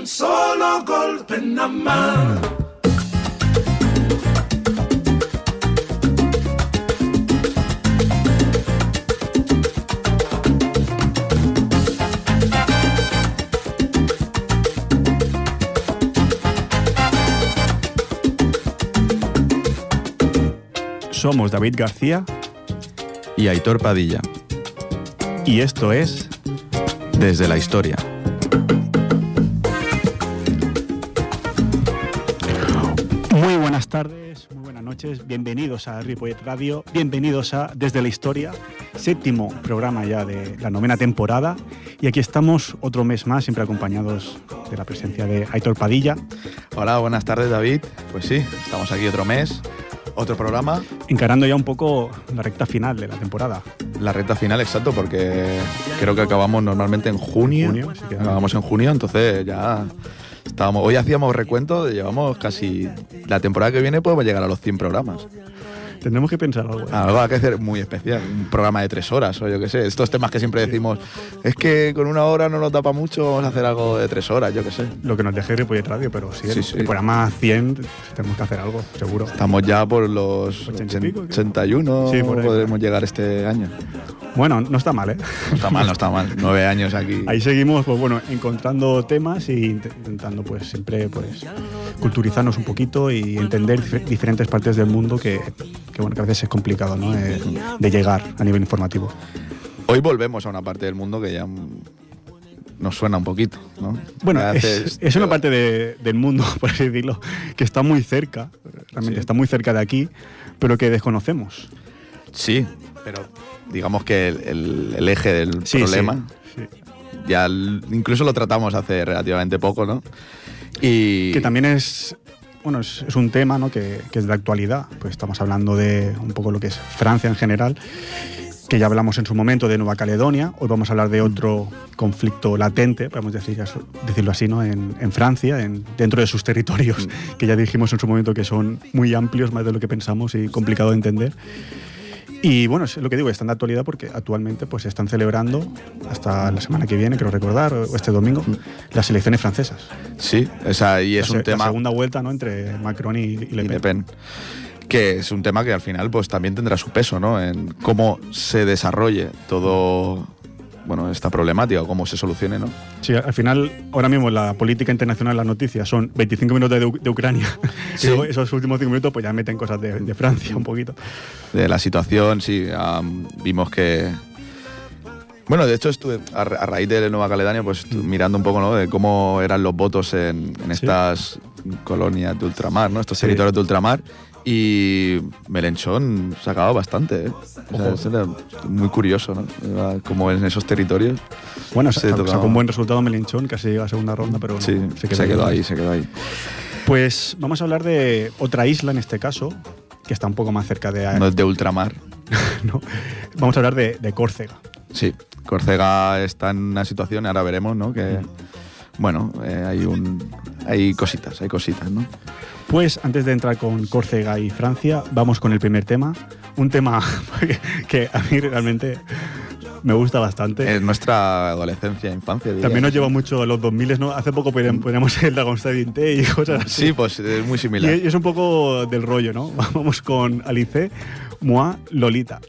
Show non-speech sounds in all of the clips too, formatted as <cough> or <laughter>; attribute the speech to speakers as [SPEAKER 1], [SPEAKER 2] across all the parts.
[SPEAKER 1] un solo golpe nada más.
[SPEAKER 2] Somos David García
[SPEAKER 3] y Aitor Padilla.
[SPEAKER 2] y esto es
[SPEAKER 3] Desde la historia.
[SPEAKER 2] Noches, bienvenidos a Ripollet Radio, bienvenidos a Desde la Historia, séptimo programa ya de la novena temporada y aquí estamos otro mes más, siempre acompañados de la presencia de Aitor Padilla,
[SPEAKER 3] Hola, buenas tardes David. Pues sí, estamos aquí otro mes, otro programa,
[SPEAKER 2] encarando ya un poco la recta final de la temporada.
[SPEAKER 3] la recta final exacto, porque creo que acabamos normalmente en junio.
[SPEAKER 2] Junio, sí que-
[SPEAKER 3] acabamos en junio, entonces ya Hoy hacíamos recuento, llevamos casi. La temporada que viene podemos llegar a los 100 programas.
[SPEAKER 2] Tendremos que pensar algo. ¿eh?
[SPEAKER 3] Algo hay que hacer muy especial, un programa de tres horas o yo qué sé. Estos temas que siempre decimos, es que con una hora no nos da para mucho, vamos a hacer algo de tres horas, yo qué sé.
[SPEAKER 2] Lo que nos deje Ripollet Radio, pero sí,
[SPEAKER 3] Sí,
[SPEAKER 2] el-
[SPEAKER 3] sí.
[SPEAKER 2] el programa 100 tenemos que hacer algo, seguro.
[SPEAKER 3] Estamos ya por los
[SPEAKER 2] Ochenta y pico, creo.
[SPEAKER 3] 81,
[SPEAKER 2] Sí, por ahí.
[SPEAKER 3] podremos llegar este año.
[SPEAKER 2] Bueno, no está mal, ¿eh?
[SPEAKER 3] No está mal, no está mal. Nueve años aquí.
[SPEAKER 2] Ahí seguimos, pues bueno, encontrando temas e int- intentando, pues siempre, pues culturizarnos un poquito y entender dif- diferentes partes del mundo que, que, bueno, que a veces es complicado, ¿no? Eh, de llegar a nivel informativo.
[SPEAKER 3] Hoy volvemos a una parte del mundo que ya mm, nos suena un poquito, ¿no?
[SPEAKER 2] Bueno, es, una parte de- del mundo, <laughs> por así decirlo, que está muy cerca, realmente
[SPEAKER 3] Sí.
[SPEAKER 2] está muy cerca de aquí, pero que desconocemos.
[SPEAKER 3] Sí, pero digamos que el, el- el eje del
[SPEAKER 2] Sí,
[SPEAKER 3] problema
[SPEAKER 2] sí,
[SPEAKER 3] ya incluso lo tratamos hace relativamente poco, ¿no? Y
[SPEAKER 2] Que también es, bueno, es, es un tema ¿no? que, que es de actualidad. Pues estamos hablando de un poco lo que es Francia en general, que ya hablamos en su momento de Nueva Caledonia. Hoy vamos a hablar de otro conflicto latente, podemos decir, decirlo así, ¿no? en, en Francia, en, dentro de sus territorios, que ya dijimos en su momento que son muy amplios, más de lo que pensamos y complicado de entender. Y bueno, es lo que digo, están de actualidad porque actualmente pues, se están celebrando hasta la semana que viene, creo recordar, o este domingo, las elecciones francesas.
[SPEAKER 3] sí, o sea, y es
[SPEAKER 2] La
[SPEAKER 3] un tema
[SPEAKER 2] La segunda vuelta, ¿no? Entre Macron y, y Le
[SPEAKER 3] y
[SPEAKER 2] Pen.
[SPEAKER 3] Le Pen, que es un tema que al final pues también tendrá su peso, ¿no? En cómo se desarrolle todo, bueno, esta problemática, o cómo se solucione, ¿no?
[SPEAKER 2] Sí, al final, ahora mismo la política internacional, las noticias son 25 minutos de, de Ucrania. <laughs>
[SPEAKER 3] Sí.
[SPEAKER 2] Y luego esos últimos 5 minutos, pues ya meten cosas de, de Francia un poquito.
[SPEAKER 3] de la situación, sí, am, vimos que... Bueno, de hecho estuve a, ra- a raíz de Nueva Caledonia, pues estuve mirando un poco, ¿no? De cómo eran los votos en, en
[SPEAKER 2] Sí.
[SPEAKER 3] estas colonias de ultramar, ¿no? Estos
[SPEAKER 2] Sí.
[SPEAKER 3] territorios de ultramar. Y Melenchón sacaba bastante, ¿eh? O sea,
[SPEAKER 2] Ojo.
[SPEAKER 3] eso era muy curioso, ¿no? Era Como en esos territorios.
[SPEAKER 2] Bueno,
[SPEAKER 3] Se
[SPEAKER 2] sacó, un buen resultado Melenchón, casi llega a segunda ronda, pero no,
[SPEAKER 3] sí, se quedó, ahí, se quedó ahí.
[SPEAKER 2] Pues vamos a hablar de otra isla en este caso, que está un poco más cerca de...
[SPEAKER 3] No es de ultramar. <laughs>
[SPEAKER 2] ¿no? Vamos a hablar de, de Córcega.
[SPEAKER 3] Sí, Córcega está en una situación, ahora veremos, ¿no? Que, bueno, eh, hay un... Hay cositas, hay cositas, ¿no?
[SPEAKER 2] Pues antes de entrar con Córcega y Francia, vamos con el primer tema. Un tema <laughs> que, a mí realmente me gusta bastante.
[SPEAKER 3] Es nuestra adolescencia, infancia. diría.
[SPEAKER 2] También nos lleva mucho a los 2000, ¿no? Hace poco poníamos poníamos el Dragonstein T y cosas así.
[SPEAKER 3] Sí, pues es muy
[SPEAKER 2] Y
[SPEAKER 3] similar.
[SPEAKER 2] es un poco del rollo, ¿no? <laughs> Vamos con Alice, Moi, Lolita.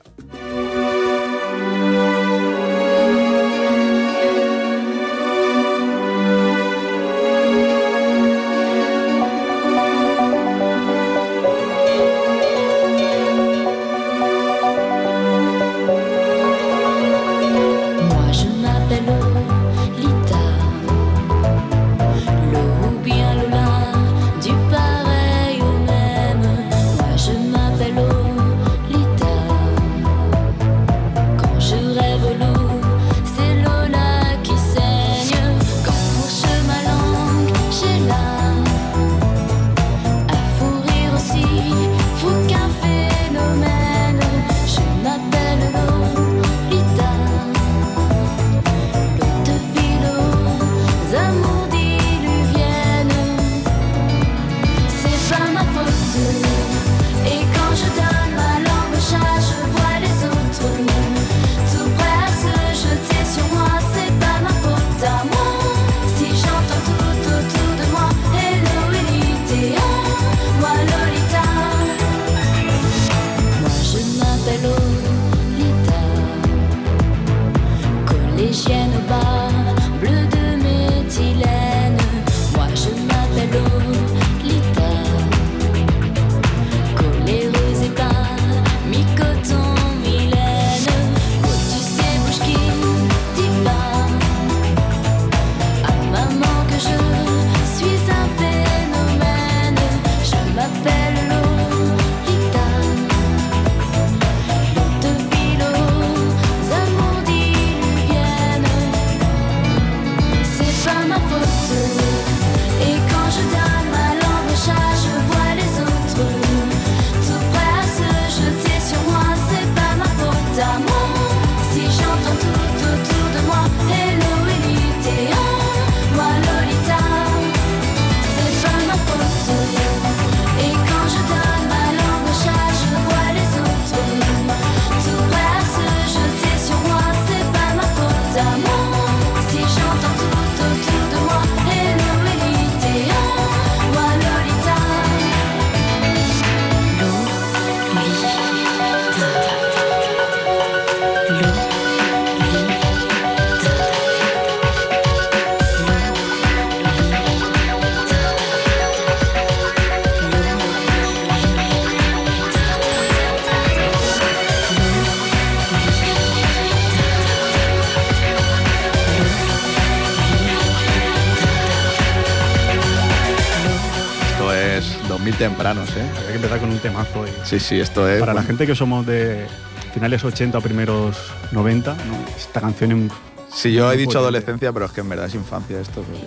[SPEAKER 3] 2000 tempranos, ¿eh?
[SPEAKER 2] Hay que empezar con un temazo. y-
[SPEAKER 3] Sí, sí, esto es.
[SPEAKER 2] Para la gente que somos de finales 80 o primeros 90, ¿no? esta canción en-
[SPEAKER 3] Sí, yo he dicho adolescencia, pero es que en verdad es infancia esto. porque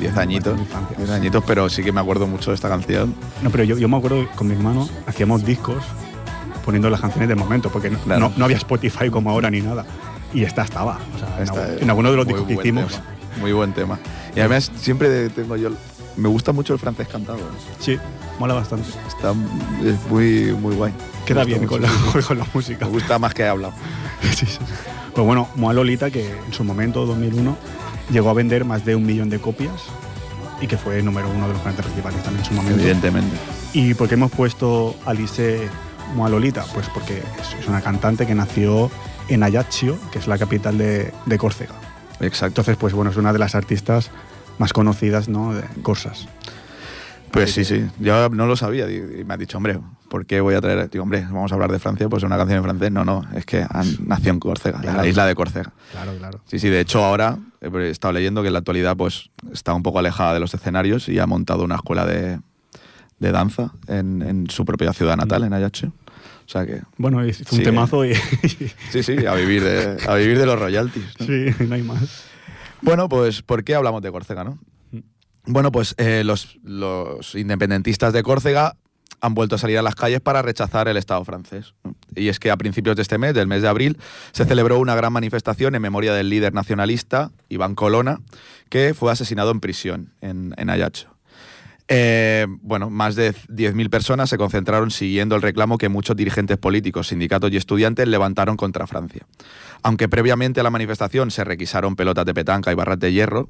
[SPEAKER 3] 10
[SPEAKER 2] Bueno,
[SPEAKER 3] añitos.
[SPEAKER 2] infancia.
[SPEAKER 3] 10 añitos, pero sí que me acuerdo mucho de esta canción.
[SPEAKER 2] No, pero yo, yo me acuerdo que con mi hermano hacíamos discos poniendo las canciones del momento, porque no,
[SPEAKER 3] Claro.
[SPEAKER 2] no- no había Spotify como ahora ni nada. Y esta estaba. O sea, en,
[SPEAKER 3] Esta
[SPEAKER 2] alguno de los discos que hicimos.
[SPEAKER 3] tema, muy buen tema. Y además siempre tengo yo... Me gusta mucho el francés cantado.
[SPEAKER 2] Sí, mola bastante.
[SPEAKER 3] Está es muy, muy guay.
[SPEAKER 2] Queda bien con la, con la música.
[SPEAKER 3] Me gusta más que he hablado.
[SPEAKER 2] Sí, sí. Pues bueno, Moa Lolita, que en su momento, 2001, llegó a vender más de un millón de copias y que fue número uno de los cantantes principales también en su momento.
[SPEAKER 3] Evidentemente.
[SPEAKER 2] ¿Y por qué hemos puesto a Alice Moa Lolita? Pues porque es, es una cantante que nació en Ajaccio, que es la capital de, de Córcega.
[SPEAKER 3] Exacto.
[SPEAKER 2] Entonces, pues bueno, es una de las artistas más conocidas ¿no? de Corsas.
[SPEAKER 3] Pues sí, sí. Yo no lo sabía. Y me ha dicho, hombre, ¿por qué voy a traer? Digo, hombre, vamos a hablar de Francia, pues una canción en francés. No, no, es que nació en Córcega, en la isla de Córcega.
[SPEAKER 2] Claro, claro.
[SPEAKER 3] Sí, sí, de hecho ahora he estado leyendo que en la actualidad pues está un poco alejada de los escenarios y ha montado una escuela de, de danza en, en su propia ciudad natal, en Ajaccio. O sea que,
[SPEAKER 2] Bueno, hizo un
[SPEAKER 3] Sí,
[SPEAKER 2] temazo y <laughs>
[SPEAKER 3] sí, sí, a vivir de, a vivir de los royalties. ¿no?
[SPEAKER 2] sí, no hay más.
[SPEAKER 3] Bueno, pues ¿por qué hablamos de Córcega, no? Bueno, pues eh, los, los independentistas de Córcega han vuelto a salir a las calles para rechazar el Estado francés. Y es que a principios de este mes, del mes de abril, se celebró una gran manifestación en memoria del líder nacionalista, Iván Colona, que fue asesinado en prisión en, en Ajaccio. Eh, bueno, más de 10.000 personas se concentraron siguiendo el reclamo que muchos dirigentes políticos, sindicatos y estudiantes levantaron contra Francia. Aunque previamente a la manifestación se requisaron pelotas de petanca y barras de hierro,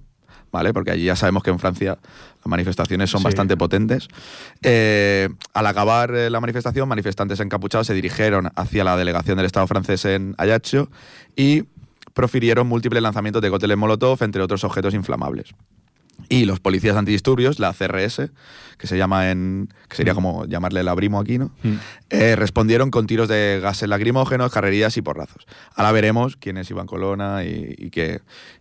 [SPEAKER 3] ¿vale? Porque allí ya sabemos que en Francia las manifestaciones son
[SPEAKER 2] Sí.
[SPEAKER 3] bastante potentes. Eh, al acabar eh, la manifestación, manifestantes encapuchados se dirigieron hacia la delegación del Estado francés en Ajaccio y profirieron múltiples lanzamientos de cócteles Molotov, entre otros objetos inflamables. Y los policías antidisturbios, la CRS, que se llama en. que sería como llamarle el abrimo aquí, ¿no?
[SPEAKER 2] Mm.
[SPEAKER 3] Eh, respondieron con tiros de gases lacrimógenos, carrerías y porrazos. Ahora veremos quién es Iván Colona y, y que.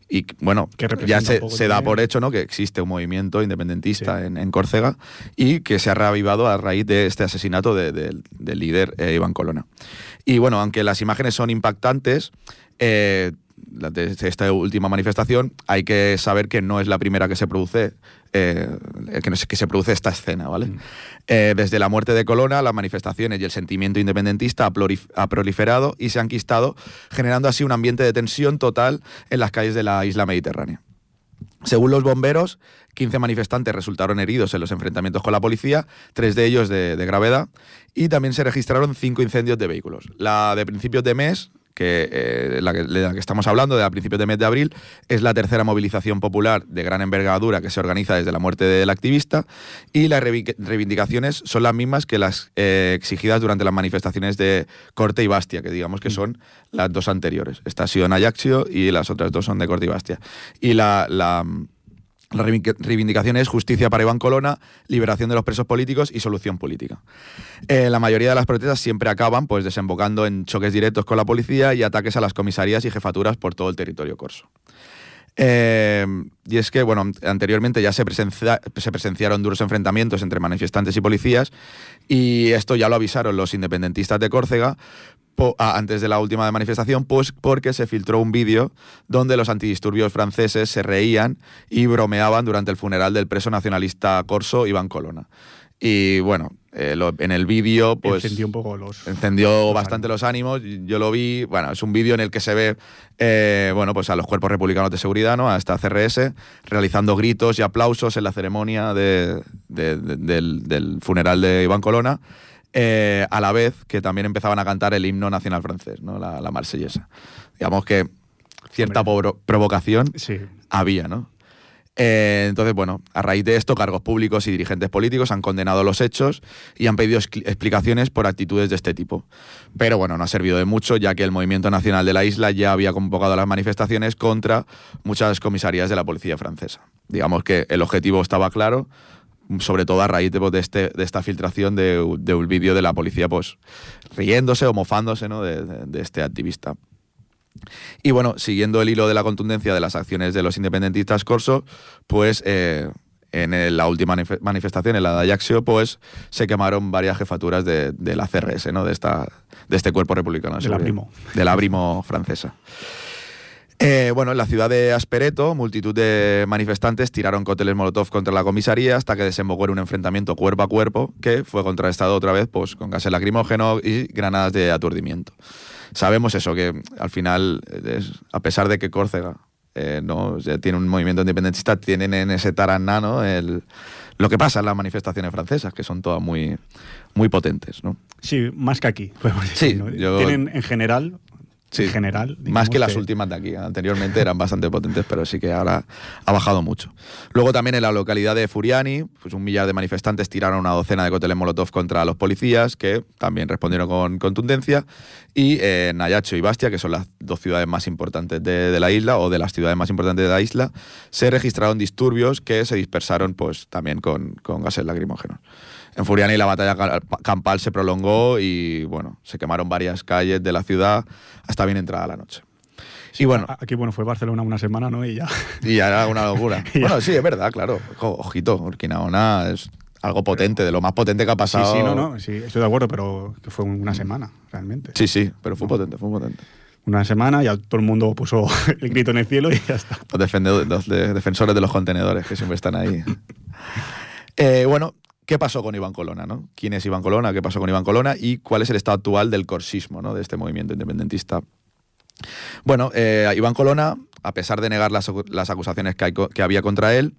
[SPEAKER 3] Y bueno,
[SPEAKER 2] Que
[SPEAKER 3] ya se, da por hecho ¿no? que existe un movimiento independentista
[SPEAKER 2] Sí.
[SPEAKER 3] en, en Córcega y que se ha reavivado a raíz de este asesinato de- de- del líder eh, Iván Colona. Y bueno, aunque las imágenes son impactantes, eh, de esta última manifestación, hay que saber que no es la primera que se produce, eh, que, no es- que se produce esta escena, ¿vale? Eh, desde la muerte de Colona, las manifestaciones y el sentimiento independentista ha, prolif- ha proliferado y se han quistado, generando así un ambiente de tensión total en las calles de la isla mediterránea. Según los bomberos, 15 manifestantes resultaron heridos en los enfrentamientos con la policía, tres de ellos de, de gravedad, y también se registraron cinco incendios de vehículos. La de principios de mes, que, eh, la que, de la que estamos hablando, de a principios de mes de abril, es la tercera movilización popular de gran envergadura que se organiza desde la muerte del activista, y las reivindicaciones son las mismas que las eh, exigidas durante las manifestaciones de Corte y Bastia, que digamos que son las dos anteriores. Esta ha sido en Ajaccio y las otras dos son de Corte y Bastia. Y la, la, la reivindic- reivindicación es justicia para Iván Colona, liberación de los presos políticos y solución política. Eh, la mayoría de las protestas siempre acaban pues, desembocando en choques directos con la policía y ataques a las comisarías y jefaturas por todo el territorio corso. Eh, y es que, bueno, anteriormente ya se, presencia- se presenciaron duros enfrentamientos entre manifestantes y policías, y esto ya lo avisaron los independentistas de Córcega, antes de la última manifestación, pues porque se filtró un vídeo donde los antidisturbios franceses se reían y bromeaban durante el funeral del preso nacionalista corso Iván Colonna. Y bueno, eh, lo- en el vídeo, pues
[SPEAKER 2] Encendió un poco los.
[SPEAKER 3] encendió
[SPEAKER 2] los
[SPEAKER 3] bastante los ánimos. Yo lo vi, bueno, es un vídeo en el que se ve, eh, bueno, pues a los cuerpos republicanos de seguridad, ¿no? A esta CRS, realizando gritos y aplausos en la ceremonia de- de- de- del, del funeral de Iván Colonna, eh, a la vez que también empezaban a cantar el himno nacional francés, ¿no? La, la marsellesa. Digamos que cierta provocación
[SPEAKER 2] Sí.
[SPEAKER 3] había, ¿no? Eh, entonces, bueno, a raíz de esto, cargos públicos y dirigentes políticos han condenado los hechos y han pedido expli- explicaciones por actitudes de este tipo. Pero bueno, no ha servido de mucho, ya que el Movimiento Nacional de la isla ya había convocado las manifestaciones contra muchas comisarías de la policía francesa. Digamos que el objetivo estaba claro, sobre todo a raíz de, de este- de esta filtración de, de un vídeo de la policía, pues riéndose o mofándose ¿no? de- de- este activista. Y bueno, siguiendo el hilo de la contundencia de las acciones de los independentistas corso, pues eh, en la última manif- manifestación, en la de Ajaccio, pues se quemaron varias jefaturas de, de la CRS, ¿no? de, esta, de este cuerpo republicano.
[SPEAKER 2] De la.
[SPEAKER 3] De francesa. Eh, bueno, en la ciudad de Aspereto, multitud de manifestantes tiraron cócteles Molotov contra la comisaría hasta que desembocó en un enfrentamiento cuerpo a cuerpo que fue contrarrestado otra vez pues, con gases lacrimógenos y granadas de aturdimiento. Sabemos eso, que al final, eh, es- a pesar de que Córcega eh, no O sea, tiene un movimiento independentista, tienen en ese taraná ¿no? el, lo que pasa en las manifestaciones francesas, que son todas muy, muy potentes. ¿no?
[SPEAKER 2] Sí, más que aquí. podemos
[SPEAKER 3] Sí,
[SPEAKER 2] decir, ¿no?
[SPEAKER 3] yo-
[SPEAKER 2] Tienen en general.
[SPEAKER 3] Sí,
[SPEAKER 2] en general.
[SPEAKER 3] Más que las últimas de aquí. Anteriormente eran bastante potentes, pero sí que ahora ha bajado mucho. Luego también en la localidad de Furiani, pues un millar de manifestantes tiraron una docena de cócteles Molotov contra los policías, que también respondieron con contundencia. Y eh, en Ayacho y Bastia, que son las dos ciudades más importantes de, de la isla, o de las ciudades más importantes de la isla, se registraron disturbios que se dispersaron pues también con, con gases lacrimógenos. En Furiani la batalla ca- campal se prolongó y bueno, se quemaron varias calles de la ciudad hasta bien entrada la noche. Y bueno,
[SPEAKER 2] Aquí, bueno, fue Barcelona una semana, ¿no? Y ya.
[SPEAKER 3] y ya era una locura. <laughs> Bueno, sí, es verdad, claro. Ojito, Urquinaona es algo potente, de lo más potente que ha
[SPEAKER 2] Sí,
[SPEAKER 3] pasado.
[SPEAKER 2] sí, no, no, sí, estoy de acuerdo, pero que fue una semana, realmente.
[SPEAKER 3] Sí, sí, pero fue potente, fue potente.
[SPEAKER 2] Una semana, ya todo el mundo puso <laughs> el grito en el cielo y ya está.
[SPEAKER 3] Los, defensores de los contenedores que siempre están ahí. <laughs> Eh, bueno, ¿qué pasó con Iván Colona? ¿no? ¿Quién es Iván Colona? ¿Qué pasó con Iván Colona? ¿Y cuál es el estado actual del corsismo, ¿no? de este movimiento independentista? Bueno, eh, Iván Colona, a pesar de negar las, las acusaciones que, hay que había contra él,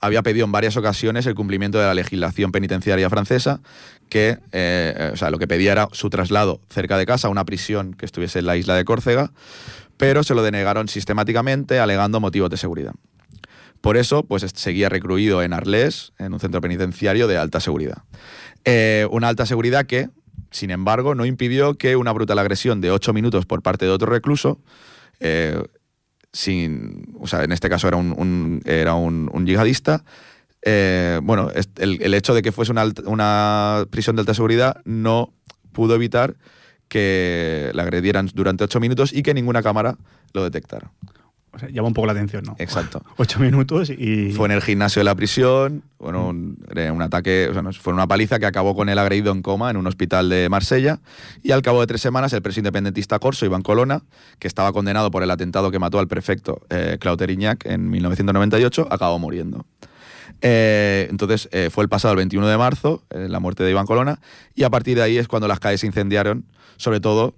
[SPEAKER 3] había pedido en varias ocasiones el cumplimiento de la legislación penitenciaria francesa, que eh, o sea, lo que pedía era su traslado cerca de casa a una prisión que estuviese en la isla de Córcega, pero se lo denegaron sistemáticamente alegando motivos de seguridad. Por eso, pues seguía recluido en Arles, en un centro penitenciario de alta seguridad. Eh, una alta seguridad que, sin embargo, no impidió que una brutal agresión de ocho minutos por parte de otro recluso, eh, sin, o sea, en este caso era un, era un, yihadista, eh, bueno, el, hecho de que fuese una, una prisión de alta seguridad no pudo evitar que la agredieran durante ocho minutos y que ninguna cámara lo detectara.
[SPEAKER 2] O sea, llama un poco la atención, ¿no?
[SPEAKER 3] Exacto. <laughs>
[SPEAKER 2] Ocho minutos y.
[SPEAKER 3] Fue en el gimnasio de la prisión, bueno, un, era un ataque, o sea, no, fue una paliza que acabó con el agredido en coma en un hospital de Marsella. Y al cabo de tres semanas, el preso independentista corso, Iván Colona, que estaba condenado por el atentado que mató al prefecto eh, Claude Erignac en 1998, acabó muriendo. Eh, entonces, eh, fue el pasado el 21 de marzo, eh, la muerte de Iván Colona, y a partir de ahí es cuando las calles se incendiaron, sobre todo,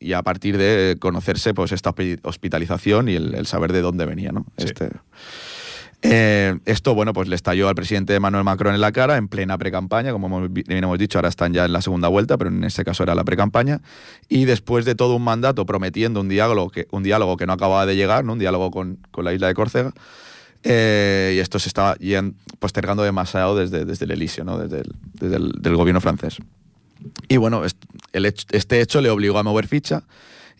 [SPEAKER 3] y a partir de conocerse pues esta hospi- hospitalización y el, el saber de dónde venía, ¿no?
[SPEAKER 2] Sí.
[SPEAKER 3] Este, eh, esto, bueno, pues le estalló al presidente Emmanuel Macron en la cara en plena pre-campaña, como hemos, bien hemos dicho, ahora están ya en la segunda vuelta, pero en este caso era la pre-campaña. Y después de todo un mandato prometiendo un diálogo que, un diálogo que no acababa de llegar, ¿no? un diálogo con, con la isla de Córcega, eh, y esto se estaba yen- postergando demasiado desde, desde el Elíseo, ¿no? desde, el, desde el del gobierno francés. Y bueno, este hecho le obligó a mover ficha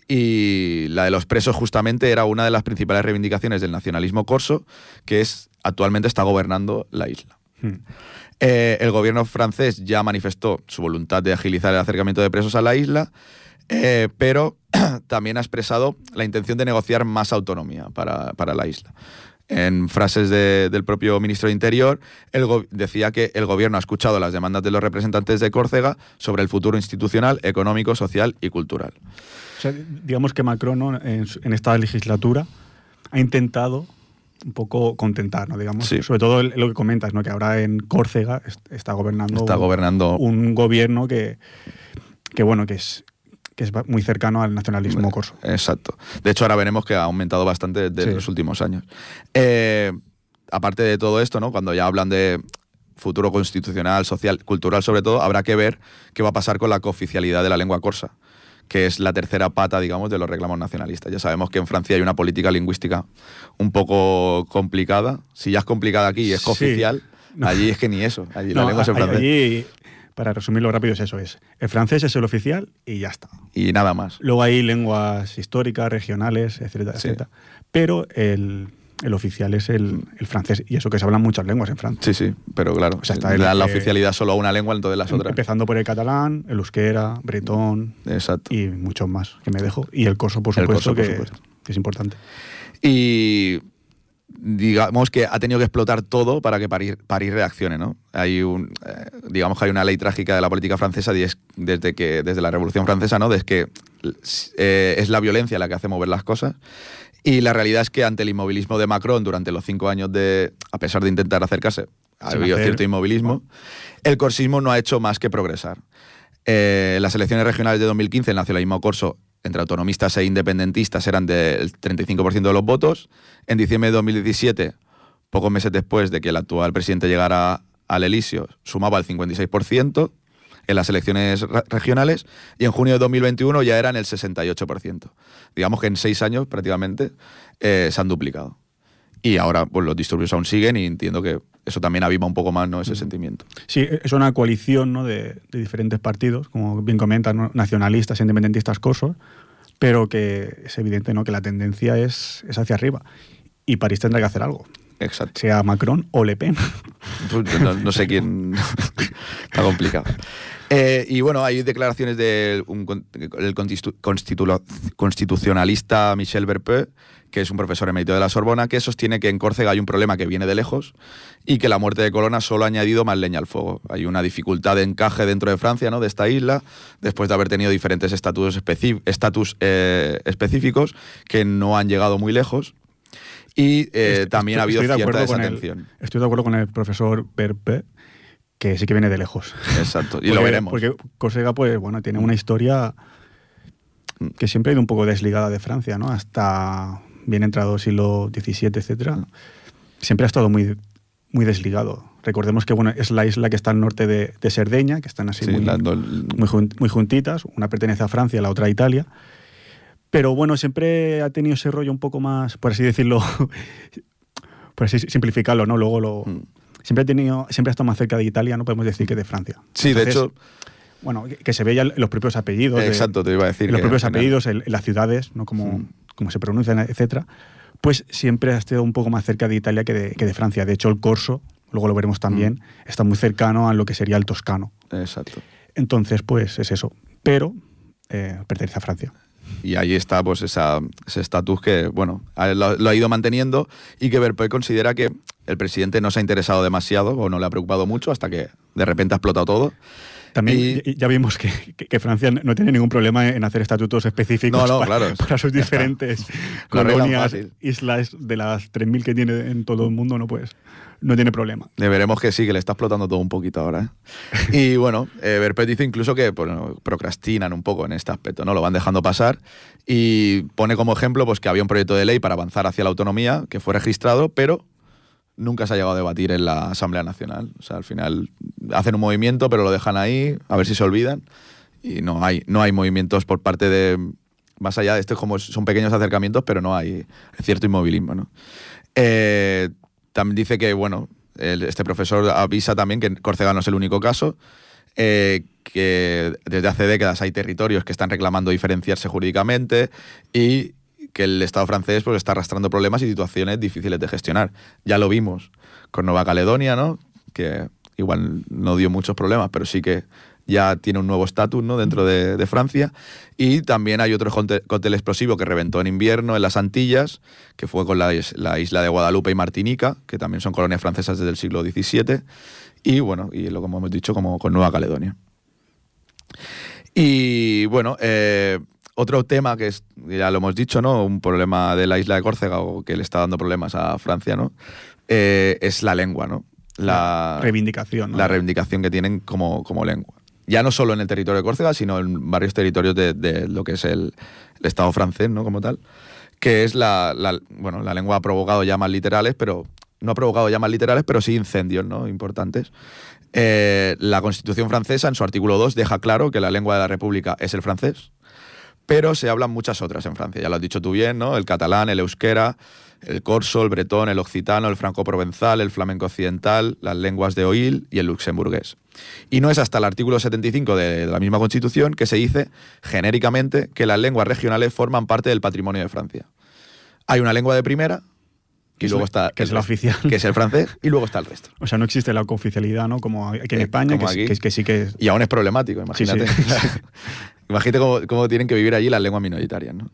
[SPEAKER 3] y la de los presos justamente era una de las principales reivindicaciones del nacionalismo corso, que es actualmente está gobernando la isla.
[SPEAKER 2] Hmm.
[SPEAKER 3] Eh, el gobierno francés ya manifestó su voluntad de agilizar el acercamiento de presos a la isla, eh, pero <clears throat> también ha expresado la intención de negociar más autonomía para, para la isla. En frases de- del propio ministro de Interior, el decía que el gobierno ha escuchado las demandas de los representantes de Córcega sobre el futuro institucional, económico, social y cultural.
[SPEAKER 2] O sea, digamos que Macron ¿no? en, esta legislatura ha intentado un poco contentar, ¿no? Digamos,
[SPEAKER 3] Sí.
[SPEAKER 2] sobre todo lo que comentas, ¿no? Que ahora en Córcega est- está gobernando
[SPEAKER 3] Está
[SPEAKER 2] un-
[SPEAKER 3] gobernando
[SPEAKER 2] un gobierno que, que bueno, que es que es muy cercano al nacionalismo corso.
[SPEAKER 3] Exacto. De hecho, ahora veremos que ha aumentado bastante desde
[SPEAKER 2] Sí.
[SPEAKER 3] los últimos años. Eh, aparte de todo esto, ¿no? cuando ya hablan de futuro constitucional, social, cultural sobre todo, habrá que ver qué va a pasar con la cooficialidad de la lengua corsa, que es la tercera pata, digamos, de los reclamos nacionalistas. Ya sabemos que en Francia hay una política lingüística un poco complicada. Si ya es complicada aquí y es
[SPEAKER 2] Sí.
[SPEAKER 3] cooficial,
[SPEAKER 2] No.
[SPEAKER 3] allí es que ni eso. Allí la lengua es en
[SPEAKER 2] a-
[SPEAKER 3] francés.
[SPEAKER 2] allí, para resumirlo rápido, es eso: es el francés es el oficial y ya está.
[SPEAKER 3] Y nada más.
[SPEAKER 2] Luego hay lenguas históricas, regionales, etcétera,
[SPEAKER 3] Sí.
[SPEAKER 2] etcétera. Pero el, el oficial es el, el francés. Y eso que se hablan muchas lenguas en Francia.
[SPEAKER 3] Sí, sí, pero claro,
[SPEAKER 2] O sea, está el
[SPEAKER 3] la
[SPEAKER 2] que-
[SPEAKER 3] oficialidad solo a una lengua, entonces las otras.
[SPEAKER 2] Empezando por el catalán, el euskera, bretón
[SPEAKER 3] Exacto.
[SPEAKER 2] y muchos más que me dejo. Y el corso, por
[SPEAKER 3] El
[SPEAKER 2] supuesto,
[SPEAKER 3] corso, por
[SPEAKER 2] que,
[SPEAKER 3] supuesto.
[SPEAKER 2] que es importante.
[SPEAKER 3] Y digamos que ha tenido que explotar todo para que París, París reaccione, ¿no? Hay un, eh, digamos que hay una ley trágica de la política francesa desde que desde la Revolución Francesa, ¿no? Desde que eh, es la violencia la que hace mover las cosas. Y la realidad es que ante el inmovilismo de Macron durante los cinco años de, a pesar de intentar acercarse, ha habido
[SPEAKER 2] hacer-
[SPEAKER 3] cierto inmovilismo, el corsismo no ha hecho más que progresar. Eh, en las elecciones regionales de 2015 el nacionalismo corso entre autonomistas e independentistas eran del 35% de los votos. En diciembre de 2017, pocos meses después de que el actual presidente llegara al Elíseo, sumaba el 56% en las elecciones regionales y en junio de 2021 ya eran el 68%. Digamos que en seis años prácticamente eh, se han duplicado. Y ahora pues, los disturbios aún siguen y entiendo que eso también aviva un poco más ¿no? ese sentimiento.
[SPEAKER 2] Sí, es una coalición ¿no? de, de diferentes partidos, como bien comentan, ¿no? nacionalistas independentistas corsos, pero que es evidente ¿no? que la tendencia es, es hacia arriba. Y París tendrá que hacer algo,
[SPEAKER 3] Exacto.
[SPEAKER 2] sea Macron o Le Pen.
[SPEAKER 3] Pues, No, no sé quién. <laughs> <laughs> Está complicado. Eh, y bueno, hay declaraciones del el constitu- constitu- constitucionalista Michel Berpeux, que es un profesor emérito de la Sorbona, que sostiene que en Córcega hay un problema que viene de lejos y que la muerte de Colonna solo ha añadido más leña al fuego. Hay una dificultad de encaje dentro de Francia, ¿no? de esta isla, después de haber tenido diferentes estatus eh, específicos que no han llegado muy lejos. Y eh,
[SPEAKER 2] Est-
[SPEAKER 3] también ha
[SPEAKER 2] estoy-
[SPEAKER 3] habido
[SPEAKER 2] estoy de
[SPEAKER 3] cierta
[SPEAKER 2] el-
[SPEAKER 3] desatención.
[SPEAKER 2] estoy de acuerdo con el profesor Berpe, que sí que viene de lejos.
[SPEAKER 3] Exacto, y lo veremos.
[SPEAKER 2] Porque Córcega, pues bueno, tiene una historia que siempre ha ido un poco desligada de Francia, ¿no? Hasta bien entrado el siglo XVII, etcétera. Siempre ha estado muy, muy desligado. Recordemos que bueno, es la isla que está al norte de, de Cerdeña, que están así
[SPEAKER 3] Sí,
[SPEAKER 2] muy, jun- muy juntitas. Una pertenece a Francia, la otra a Italia. Pero bueno, siempre ha tenido ese rollo un poco más, por así decirlo, <laughs> por así simplificarlo, ¿no? Luego lo.
[SPEAKER 3] Mm.
[SPEAKER 2] Siempre ha tenido, siempre ha estado más cerca de Italia, no podemos decir que de Francia.
[SPEAKER 3] Sí, de hecho,
[SPEAKER 2] bueno, que, que se ve ya en los propios apellidos. de-
[SPEAKER 3] exacto, te iba a decir.
[SPEAKER 2] los
[SPEAKER 3] que
[SPEAKER 2] propios apellidos, las ciudades, ¿no? Como,
[SPEAKER 3] Mm.
[SPEAKER 2] como se pronuncian, etcétera, pues siempre ha estado un poco más cerca de Italia que de, que de Francia. De hecho, el corso, luego lo veremos también,
[SPEAKER 3] Mm.
[SPEAKER 2] está muy cercano a lo que sería el toscano.
[SPEAKER 3] Exacto.
[SPEAKER 2] Entonces, pues es eso. Pero eh, pertenece a Francia.
[SPEAKER 3] Y ahí está pues esa, ese estatus que, bueno, lo, ha ido manteniendo y que Berpoe considera que el presidente no se ha interesado demasiado o no le ha preocupado mucho hasta que de repente ha explotado todo.
[SPEAKER 2] También
[SPEAKER 3] Y-
[SPEAKER 2] ya- vimos que, que- que Francia no tiene ningún problema en hacer estatutos específicos
[SPEAKER 3] No, no,
[SPEAKER 2] para,
[SPEAKER 3] claro,
[SPEAKER 2] para sus diferentes <laughs> colonias, islas de las 3.000 que tiene en todo el mundo, no pues no tiene problema.
[SPEAKER 3] Veremos que sí, que le está explotando todo un poquito ahora. ¿eh? Y <laughs> bueno, eh, dice incluso que bueno, procrastinan un poco en este aspecto, ¿no? Lo van dejando pasar y pone como ejemplo pues, que había un proyecto de ley para avanzar hacia la autonomía que fue registrado, pero nunca se ha llegado a debatir en la Asamblea Nacional. O sea, al final hacen un movimiento, pero lo dejan ahí, a ver si se olvidan. Y no hay, no hay movimientos por parte de. Más allá de esto, es como son pequeños acercamientos, pero no hay cierto inmovilismo. ¿no? Eh, también dice que, bueno, este profesor avisa también que Córcega no es el único caso, eh, que desde hace décadas hay territorios que están reclamando diferenciarse jurídicamente y que el Estado francés pues, está arrastrando problemas y situaciones difíciles de gestionar. Ya lo vimos con Nueva Caledonia, ¿no? que igual no dio muchos problemas, pero sí que ya tiene un nuevo estatus ¿no? dentro de, Francia. Y también hay otro cóctel explosivo que reventó en invierno en las Antillas, que fue con la, la isla de Guadalupe y Martinica, que también son colonias francesas desde el siglo XVII. Y bueno, y lo como hemos dicho, como con Nueva Caledonia. Y bueno, eh, otro tema que es, ya lo hemos dicho, ¿no? Un problema de la isla de Córcega o que le está dando problemas a Francia, ¿no? Eh, es la lengua, ¿no? La,
[SPEAKER 2] reivindicación. ¿no?
[SPEAKER 3] la reivindicación que tienen como, como lengua. Ya no solo en el territorio de Córcega, sino en varios territorios de, de lo que es el, el Estado francés, ¿no? Como tal. Que es la, la- bueno, la lengua ha provocado llamas literales, pero no ha provocado llamas literales, pero sí incendios, ¿no? Importantes. Eh, la Constitución francesa, en su artículo 2, deja claro que la lengua de la República es el francés, pero se hablan muchas otras en Francia. Ya lo has dicho tú bien, ¿no? El catalán, el euskera, el corso, el bretón, el occitano, el franco-provenzal, el flamenco occidental, las lenguas de Oil y el luxemburgués. Y no es hasta el artículo 75 de, de la misma Constitución que se dice genéricamente que las lenguas regionales forman parte del patrimonio de Francia. Hay una lengua de primera,
[SPEAKER 2] Que
[SPEAKER 3] y
[SPEAKER 2] es
[SPEAKER 3] luego está
[SPEAKER 2] que es la oficial.
[SPEAKER 3] que es el francés, y luego está el resto.
[SPEAKER 2] O sea, no existe la cooficialidad, ¿no? Como aquí en
[SPEAKER 3] Eh,
[SPEAKER 2] España, que, sí-
[SPEAKER 3] aquí.
[SPEAKER 2] que, que sí que...
[SPEAKER 3] Y aún es problemático,
[SPEAKER 2] Sí, sí. <laughs>
[SPEAKER 3] imagínate. cómo, tienen que vivir allí las lenguas minoritarias. ¿no?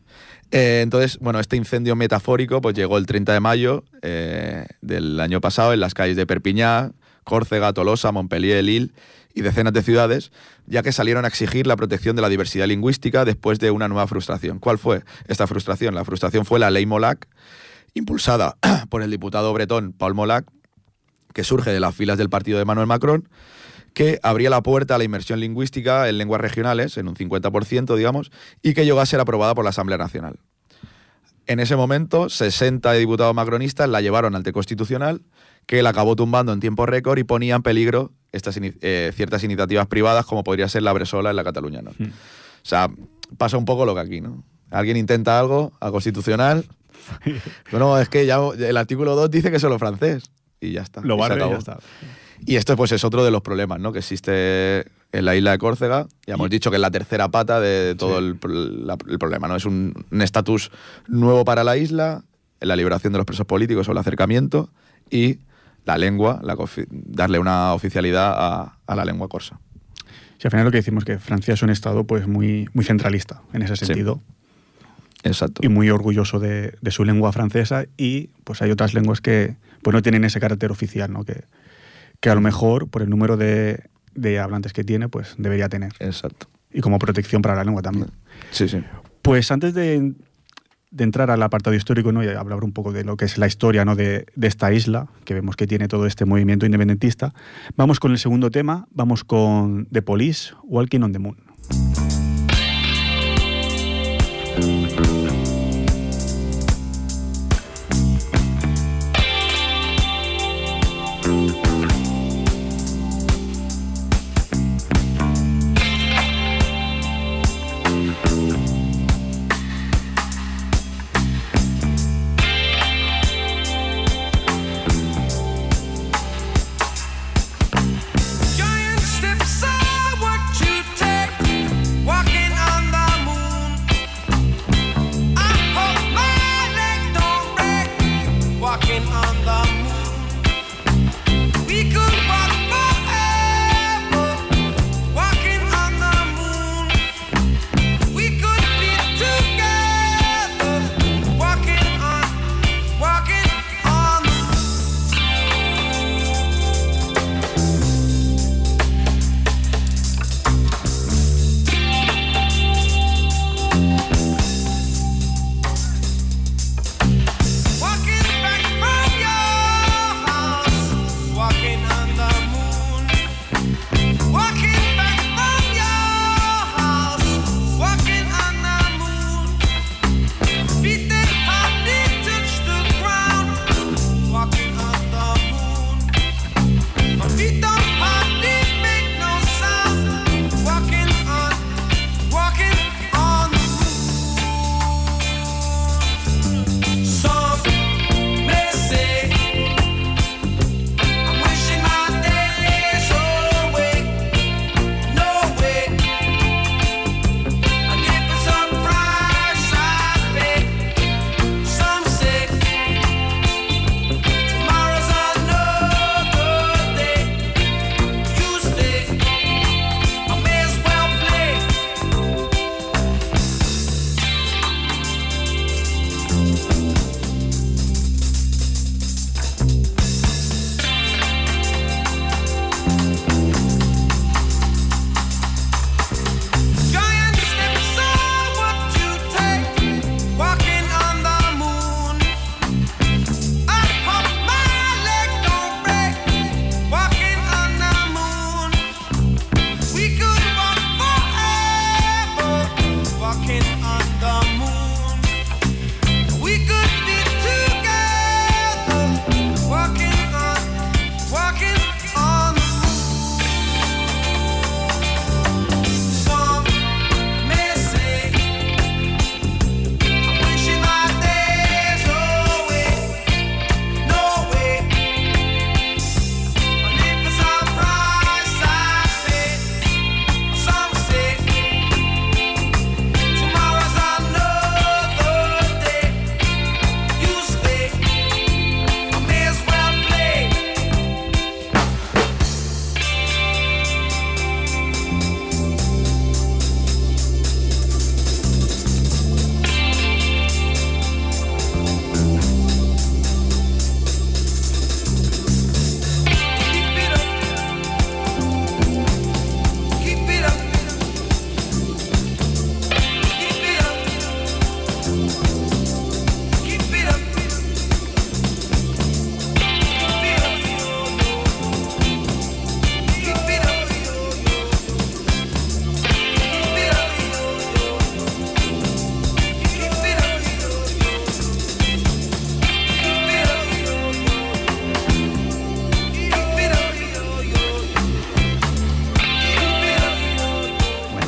[SPEAKER 3] Eh, entonces, bueno, este incendio metafórico pues llegó el 30 de mayo eh, del año pasado en las calles de Perpiñá, Córcega, Tolosa, Montpellier, Lille y decenas de ciudades, ya que salieron a exigir la protección de la diversidad lingüística después de una nueva frustración. ¿Cuál fue esta frustración? La frustración fue la ley Molac, impulsada <clears throat> por el diputado bretón Paul Molac, que surge de las filas del partido de Emmanuel Macron, que abría la puerta a la inmersión lingüística en lenguas regionales, en un 50%, digamos, y que llegó a ser aprobada por la Asamblea Nacional. En ese momento, 60 diputados macronistas la llevaron ante Constitucional, que la acabó tumbando en tiempo récord y ponía en peligro estas eh, ciertas iniciativas privadas, como podría ser la Bresola en la Cataluña. ¿no?
[SPEAKER 2] Hmm.
[SPEAKER 3] O sea, pasa un poco lo que aquí, ¿no? Alguien intenta algo a Constitucional. <laughs> Bueno, es que ya el artículo 2 dice que solo francés. Y ya está.
[SPEAKER 2] Lo
[SPEAKER 3] y se
[SPEAKER 2] barre y
[SPEAKER 3] acabó.
[SPEAKER 2] ya está.
[SPEAKER 3] Y esto pues es otro de los problemas ¿no? que existe en la isla de Córcega. Ya hemos dicho que es la tercera pata de todo
[SPEAKER 2] Sí.
[SPEAKER 3] el, pro- la- el problema. ¿no? Es un estatus nuevo para la isla, la liberación de los presos políticos o el acercamiento y la lengua, la darle una oficialidad a, a la lengua corsa.
[SPEAKER 2] Si al final lo que decimos que Francia es un estado pues muy, muy centralista en ese
[SPEAKER 3] Sí.
[SPEAKER 2] sentido
[SPEAKER 3] Exacto.
[SPEAKER 2] y muy orgulloso de, de su lengua francesa y pues hay otras lenguas que pues no tienen ese carácter oficial, ¿no? Que, que a lo mejor por el número de, de hablantes que tiene pues debería tener
[SPEAKER 3] Exacto.
[SPEAKER 2] y como protección para la lengua también.
[SPEAKER 3] Sí, sí.
[SPEAKER 2] Pues antes de, de entrar al apartado histórico ¿no? y hablar un poco de lo que es la historia ¿no? de, de esta isla, que vemos que tiene todo este movimiento independentista, vamos con el segundo tema, vamos con The Police, Walking on the Moon.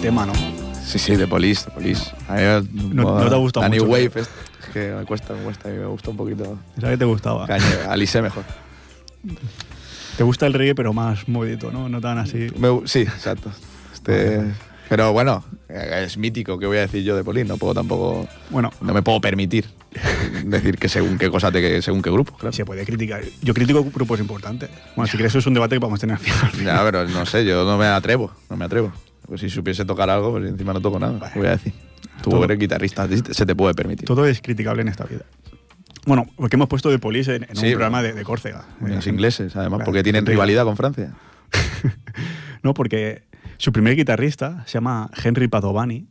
[SPEAKER 2] Tema, ¿no?
[SPEAKER 3] Sí, sí, de Police, de Police. A mí,
[SPEAKER 2] No- no te ha gustado
[SPEAKER 3] la New
[SPEAKER 2] mucho,
[SPEAKER 3] Wave
[SPEAKER 2] pero-
[SPEAKER 3] es, es que me cuesta, me cuesta, me gusta un poquito.
[SPEAKER 2] Esa que te gustaba.
[SPEAKER 3] Alice mejor.
[SPEAKER 2] Te gusta el reggae, pero más movidito, ¿no? No tan así.
[SPEAKER 3] Me sí, exacto. Este, pero bueno, eh, es mítico, ¿qué voy a decir yo de Police? No puedo tampoco.
[SPEAKER 2] Bueno,
[SPEAKER 3] No me puedo permitir <laughs> decir que según qué cosa, te, según qué grupo, claro.
[SPEAKER 2] se puede criticar. Yo critico grupos importantes. Bueno, si quieres, eso es un debate que vamos a tener al final.
[SPEAKER 3] Ya, pero no sé, yo no me atrevo, no me atrevo. Pues si supiese tocar algo, pues encima no toco nada. ¿qué voy a decir. Tú
[SPEAKER 2] Todo-
[SPEAKER 3] eres guitarrista, se te puede permitir.
[SPEAKER 2] Todo es criticable en esta vida. Bueno, porque hemos puesto de Police en, en
[SPEAKER 3] Sí,
[SPEAKER 2] un programa de, de Córcega.
[SPEAKER 3] Los
[SPEAKER 2] Eh,
[SPEAKER 3] ingleses, además,
[SPEAKER 2] claro,
[SPEAKER 3] porque tienen rivalidad con Francia. <laughs>
[SPEAKER 2] No, porque su primer guitarrista se llama Henry Padovani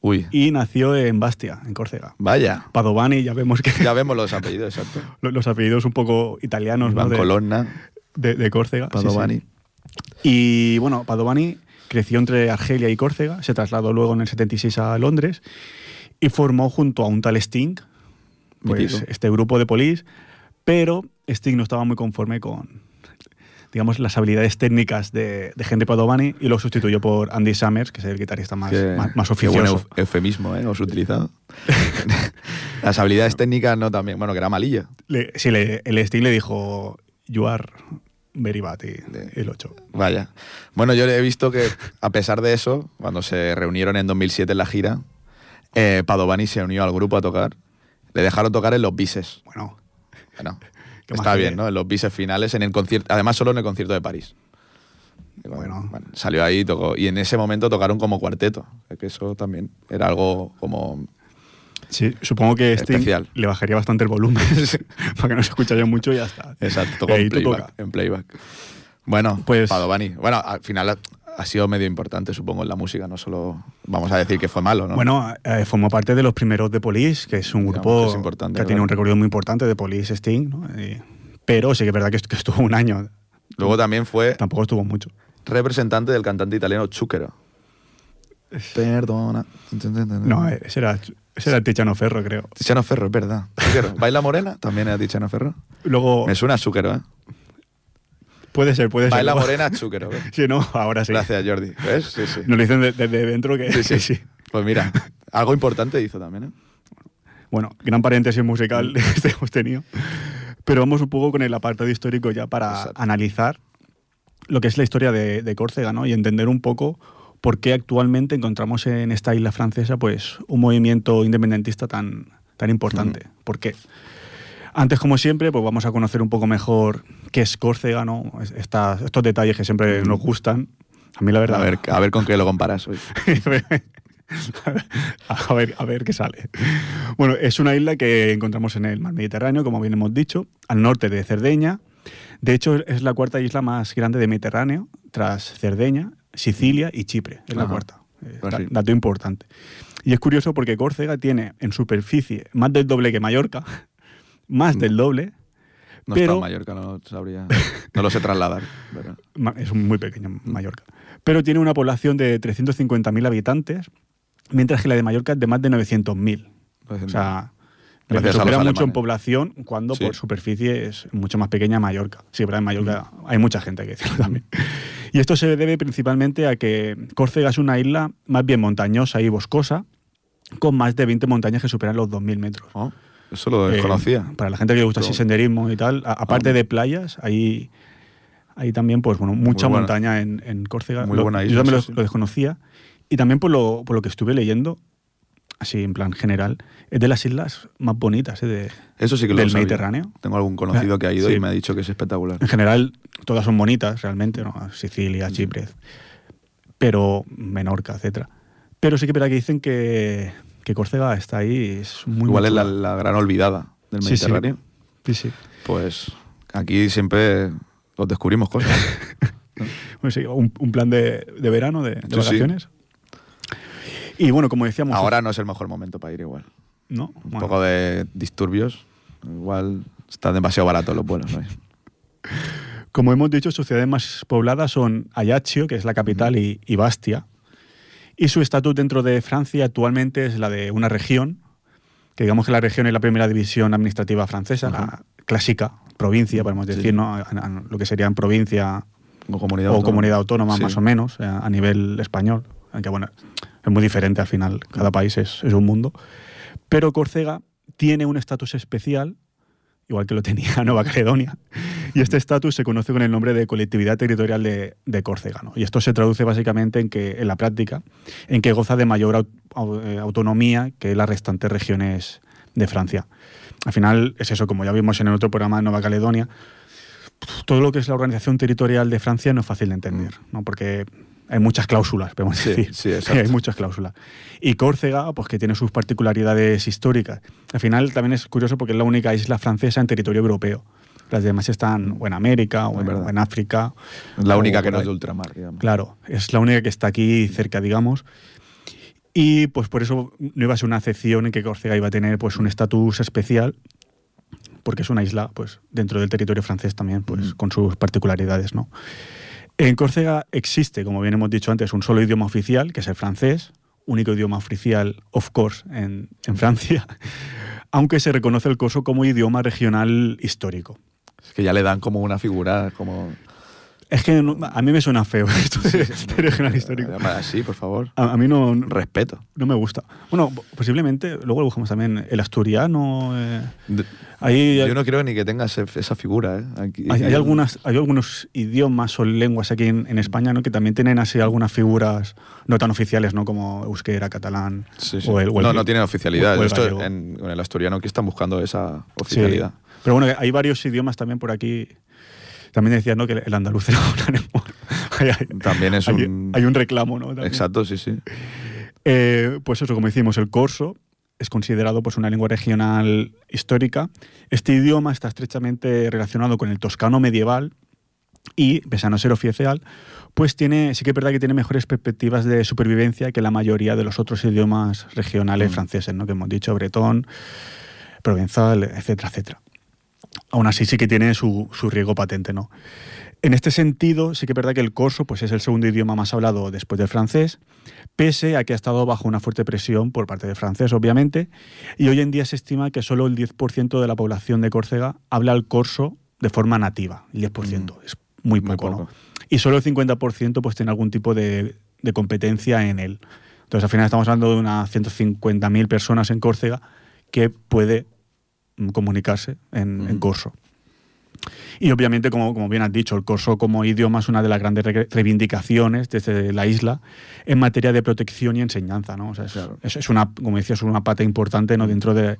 [SPEAKER 3] Uy,
[SPEAKER 2] y nació en Bastia, en Córcega.
[SPEAKER 3] vaya.
[SPEAKER 2] Padovani, ya vemos que
[SPEAKER 3] Ya vemos los apellidos, exacto. <laughs>
[SPEAKER 2] lo- los apellidos un poco italianos ¿no?
[SPEAKER 3] Iván
[SPEAKER 2] de,
[SPEAKER 3] Colonna,
[SPEAKER 2] de- de Córcega. sí, sí.
[SPEAKER 3] Padovani.
[SPEAKER 2] Y bueno, Padovani creció entre Argelia y Córcega, se trasladó luego en el 76 a Londres y formó junto a un tal Sting, pues este grupo de Police, pero Sting no estaba muy conforme con digamos las habilidades técnicas de, de Henry Padovani y lo sustituyó por Andy Summers, que es el guitarrista más,
[SPEAKER 3] Qué-
[SPEAKER 2] más, más
[SPEAKER 3] qué buen
[SPEAKER 2] oficioso.
[SPEAKER 3] euf- eufemismo, ¿eh? Os utilizado. <laughs> Las habilidades técnicas no también. Bueno, que era malilla.
[SPEAKER 2] Le- sí, le- el Sting le dijo, you are
[SPEAKER 3] De-
[SPEAKER 2] el 8.
[SPEAKER 3] Vaya. Bueno, yo he visto que, a pesar de eso, cuando se reunieron en 2007 en la gira, eh, Padovani se unió al grupo a tocar. Le dejaron tocar en los bises.
[SPEAKER 2] Bueno,
[SPEAKER 3] Bueno, <laughs>
[SPEAKER 2] ¿Qué
[SPEAKER 3] está bien? ¿no? En los bises finales, en el concierto, además solo en el concierto de París.
[SPEAKER 2] Bueno.
[SPEAKER 3] salió ahí y tocó. Y en ese momento tocaron como cuarteto. Que eso también era algo como.
[SPEAKER 2] Sí, supongo que Sting
[SPEAKER 3] Especial.
[SPEAKER 2] le bajaría bastante el volumen <laughs> para que no se escuchara mucho y ya está.
[SPEAKER 3] Exacto, en playback, en playback. Bueno,
[SPEAKER 2] Pues-
[SPEAKER 3] Padovani. Bueno, al final ha, sido medio importante, supongo, en la música. No solo vamos a decir que fue malo, ¿no?
[SPEAKER 2] Bueno, eh, formó parte de los primeros de Police, que es un
[SPEAKER 3] Digamos
[SPEAKER 2] grupo
[SPEAKER 3] que es importante,
[SPEAKER 2] que tiene un recorrido muy importante de Police Sting, ¿no? Y- pero sí que es verdad que, est- que estuvo un año,
[SPEAKER 3] Luego también fue
[SPEAKER 2] tampoco estuvo mucho.
[SPEAKER 3] representante del cantante italiano Zucchero. Perdona.
[SPEAKER 2] No, ese era, ese era Tiziano Ferro, creo.
[SPEAKER 3] Tiziano Ferro, es verdad. ¿Baila Morena? También era Tiziano Ferro.
[SPEAKER 2] Luego,
[SPEAKER 3] Me suena a Zucchero, ¿eh?
[SPEAKER 2] puede ser, puede ser.
[SPEAKER 3] Baila Morena, Zucchero. ¿ves? <laughs>
[SPEAKER 2] Sí, no, ahora sí.
[SPEAKER 3] Gracias, Jordi. ¿Ves? Sí, sí.
[SPEAKER 2] Nos lo dicen de- desde dentro que
[SPEAKER 3] Sí, sí.
[SPEAKER 2] sí.
[SPEAKER 3] Pues mira, algo importante hizo también, ¿eh?
[SPEAKER 2] Bueno, gran paréntesis musical <laughs> este hemos tenido. Pero vamos un poco con el apartado histórico ya para
[SPEAKER 3] Exacto.
[SPEAKER 2] analizar lo que es la historia de, de Córcega, ¿no? Y entender un poco por qué actualmente encontramos en esta isla francesa pues un movimiento independentista tan, tan importante. ¿Por qué? Antes, como siempre, pues vamos a conocer un poco mejor qué es Córcega, ¿no? Estos detalles que siempre nos gustan. A mí la
[SPEAKER 3] A
[SPEAKER 2] verdad...
[SPEAKER 3] ver, a ver con qué lo comparas hoy. <laughs>
[SPEAKER 2] a, ver, a ver qué sale. Bueno, es una isla que encontramos en el mar Mediterráneo, como bien hemos dicho, al norte de Cerdeña. De hecho, es la cuarta isla más grande del Mediterráneo, tras Cerdeña, Sicilia y Chipre. Es la cuarta. Eh, da-
[SPEAKER 3] sí.
[SPEAKER 2] dato importante. Y es curioso porque Córcega tiene en superficie más del doble que Mallorca, <laughs> más del doble,
[SPEAKER 3] No
[SPEAKER 2] pero
[SPEAKER 3] está en Mallorca, no sabría. No lo sé trasladar. <laughs> pero-
[SPEAKER 2] Es muy pequeño Mallorca. Pero tiene una población de 350.000 habitantes, mientras que la de Mallorca es de más de 900.000. O sea,
[SPEAKER 3] Gracias a
[SPEAKER 2] supera
[SPEAKER 3] los
[SPEAKER 2] mucho en población cuando
[SPEAKER 3] Sí.
[SPEAKER 2] por superficie es mucho más pequeña Mallorca. Sí, pero en Mallorca hay mucha gente, hay que decirlo también. Y esto se debe principalmente a que Córcega es una isla más bien montañosa y boscosa, con más de 20 montañas que superan los 2.000 metros.
[SPEAKER 3] Oh, eso lo
[SPEAKER 2] Eh,
[SPEAKER 3] desconocía.
[SPEAKER 2] para la gente que le gusta así
[SPEAKER 3] Pero-
[SPEAKER 2] senderismo y tal, a- aparte
[SPEAKER 3] Ah.
[SPEAKER 2] de playas, hay, hay también pues bueno, mucha montaña en, en Córcega.
[SPEAKER 3] Muy
[SPEAKER 2] Lo-
[SPEAKER 3] buena
[SPEAKER 2] yo
[SPEAKER 3] isla,
[SPEAKER 2] también
[SPEAKER 3] sí,
[SPEAKER 2] lo,
[SPEAKER 3] sí.
[SPEAKER 2] lo desconocía. Y también por lo, por lo que estuve leyendo, así en plan general, es de las islas más bonitas eh, de,
[SPEAKER 3] Eso sí que lo
[SPEAKER 2] del
[SPEAKER 3] sabía.
[SPEAKER 2] Mediterráneo.
[SPEAKER 3] Tengo algún conocido que ha ido
[SPEAKER 2] Sí.
[SPEAKER 3] y me ha dicho que es espectacular.
[SPEAKER 2] En general, todas son bonitas realmente, ¿no? Sicilia, Chipre, pero Menorca, etcétera. Pero sí que verdad que dicen que, que Córcega está ahí, es muy
[SPEAKER 3] Igual es la, la gran olvidada del
[SPEAKER 2] Sí, sí.
[SPEAKER 3] Mediterráneo.
[SPEAKER 2] Sí, sí.
[SPEAKER 3] Pues aquí siempre os descubrimos cosas. <laughs>
[SPEAKER 2] Bueno, sí, un, un plan de, de verano, de, de vacaciones. Y bueno, como decíamos.
[SPEAKER 3] Ahora no es el mejor momento para ir igual.
[SPEAKER 2] ¿no?
[SPEAKER 3] Un
[SPEAKER 2] Bueno,
[SPEAKER 3] poco de disturbios. Igual está demasiado barato los vuelos. ¿no?
[SPEAKER 2] Como hemos dicho, sus ciudades más pobladas son Ajaccio, que es la capital, y, y Bastia. Y su estatus dentro de Francia actualmente es la de una región, que digamos que la región es la primera división administrativa francesa, la clásica provincia, podemos
[SPEAKER 3] Sí.
[SPEAKER 2] decir, ¿no? A- a- lo que sería en provincia
[SPEAKER 3] Como comunidad
[SPEAKER 2] o
[SPEAKER 3] autónoma.
[SPEAKER 2] comunidad autónoma
[SPEAKER 3] Sí.
[SPEAKER 2] más o menos, eh, a nivel español, aunque bueno, es muy diferente al final, cada país es, es un mundo. Pero Córcega tiene un estatus especial, igual que lo tenía <laughs> Nueva Caledonia, y este estatus se conoce con el nombre de colectividad territorial de, de Córcega. ¿no? Y esto se traduce básicamente en que, en la práctica, en que goza de mayor eh, autonomía que las restantes regiones de Francia. Al final es eso, como ya vimos en el otro programa de Nueva Caledonia, todo lo que es la organización territorial de Francia no es fácil de entender, ¿no? porque hay muchas cláusulas, podemos
[SPEAKER 3] Sí,
[SPEAKER 2] decir.
[SPEAKER 3] sí, <laughs>
[SPEAKER 2] hay muchas cláusulas. Y Córcega, pues que tiene sus particularidades históricas. Al final también es curioso porque es la única isla francesa en territorio europeo. Las demás están o en América o en, o en África.
[SPEAKER 3] La única que no es de ultramar, digamos.
[SPEAKER 2] Claro, es la única que está aquí cerca, digamos. Y pues por eso no iba a ser una excepción en que Córcega iba a tener pues un estatus especial, porque es una isla pues dentro del territorio francés también, pues
[SPEAKER 3] Mm.
[SPEAKER 2] con sus particularidades, ¿no? En Córcega existe, como bien hemos dicho antes, un solo idioma oficial, que es el francés, único idioma oficial, of course, en, Francia, <laughs> aunque se reconoce el corso como idioma regional histórico.
[SPEAKER 3] Es que ya le dan como una figura, como...
[SPEAKER 2] Es que no- a mí me suena feo <laughs> esto de, de regional histórico.
[SPEAKER 3] Sí, por favor.
[SPEAKER 2] A, a mí no,
[SPEAKER 3] Respeto.
[SPEAKER 2] no me gusta. Bueno, posiblemente, luego lo buscamos también, el asturiano. eh,
[SPEAKER 3] De-
[SPEAKER 2] ahí
[SPEAKER 3] Yo no creo ni que tenga ese- esa figura, ¿eh? Aquí-
[SPEAKER 2] hay, hay algunas, hay algunos idiomas o lenguas aquí en, en España ¿no? que también tienen así algunas figuras no tan oficiales, ¿no? como euskera, catalán.
[SPEAKER 3] Sí, sí.
[SPEAKER 2] O el, o el-
[SPEAKER 3] no, no tienen oficialidad.
[SPEAKER 2] o el
[SPEAKER 3] Esto en, en el asturiano aquí están buscando esa
[SPEAKER 2] Sí.
[SPEAKER 3] oficialidad.
[SPEAKER 2] Pero bueno, hay varios idiomas también por aquí. También decían ¿no? que el andaluz era lengua. <laughs> Hay- hay-
[SPEAKER 3] También es
[SPEAKER 2] hay-
[SPEAKER 3] un...
[SPEAKER 2] hay un reclamo, ¿no? También.
[SPEAKER 3] Exacto, sí, sí.
[SPEAKER 2] Eh, pues eso, como decimos, el corso es considerado pues, una lengua regional histórica. Este idioma está estrechamente relacionado con el toscano medieval y, pese a no ser oficial, pues tiene, sí que es verdad que tiene mejores perspectivas de supervivencia que la mayoría de los otros idiomas regionales
[SPEAKER 3] Mm.
[SPEAKER 2] franceses, ¿no? que hemos dicho, bretón, provenzal, etcétera, etcétera. Aún así sí que tiene su, su riesgo patente, ¿no? En este sentido, sí que es verdad que el corso pues, es el segundo idioma más hablado después del francés, pese a que ha estado bajo una fuerte presión por parte del francés, obviamente, y hoy en día se estima que solo el 10% de la población de Córcega habla el corso de forma nativa, el 10%, es muy
[SPEAKER 3] Muy
[SPEAKER 2] poco, ¿no? Y solo el 50% pues tiene algún tipo de, de competencia en él. Entonces, al final estamos hablando de unas 150.000 personas en Córcega que puede mm, comunicarse en, en
[SPEAKER 3] Ujú.
[SPEAKER 2] corso. Y obviamente, como, como bien has dicho, el corso como idioma es una de las grandes re- reivindicaciones desde la isla en materia de protección y enseñanza. ¿no? O sea, es,
[SPEAKER 3] Claro.
[SPEAKER 2] es- es una, como decías, es una pata importante ¿no? dentro de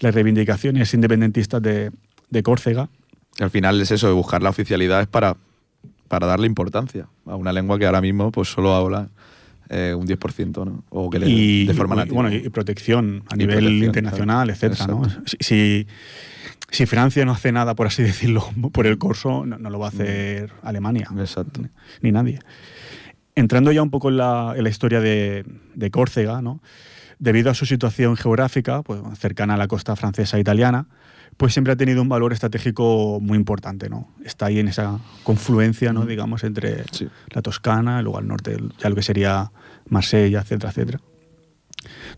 [SPEAKER 2] las reivindicaciones independentistas de, de Córcega.
[SPEAKER 3] Al final es eso, de buscar la oficialidad es para, para darle importancia a una lengua que ahora mismo pues solo habla eh, un 10%, ¿no? O que le,
[SPEAKER 2] y,
[SPEAKER 3] de forma
[SPEAKER 2] y-
[SPEAKER 3] nativa.
[SPEAKER 2] bueno, y protección a
[SPEAKER 3] Y
[SPEAKER 2] nivel
[SPEAKER 3] protección,
[SPEAKER 2] internacional,
[SPEAKER 3] claro.
[SPEAKER 2] etcétera. Si, si, si Francia no hace nada, por así <laughs> decirlo, por el corso, no, no lo va a
[SPEAKER 3] Mm.
[SPEAKER 2] hacer Alemania.
[SPEAKER 3] Exacto.
[SPEAKER 2] Ni nadie. Entrando ya un poco en la, en la historia de, de Córcega, ¿no? debido a su situación geográfica, pues, cercana a la costa francesa e italiana, pues siempre ha tenido un valor estratégico muy importante. ¿no? Está ahí en esa confluencia, ¿no? digamos, entre
[SPEAKER 3] Sí.
[SPEAKER 2] la Toscana, luego al norte ya lo que sería Marsella, etcétera, etcétera.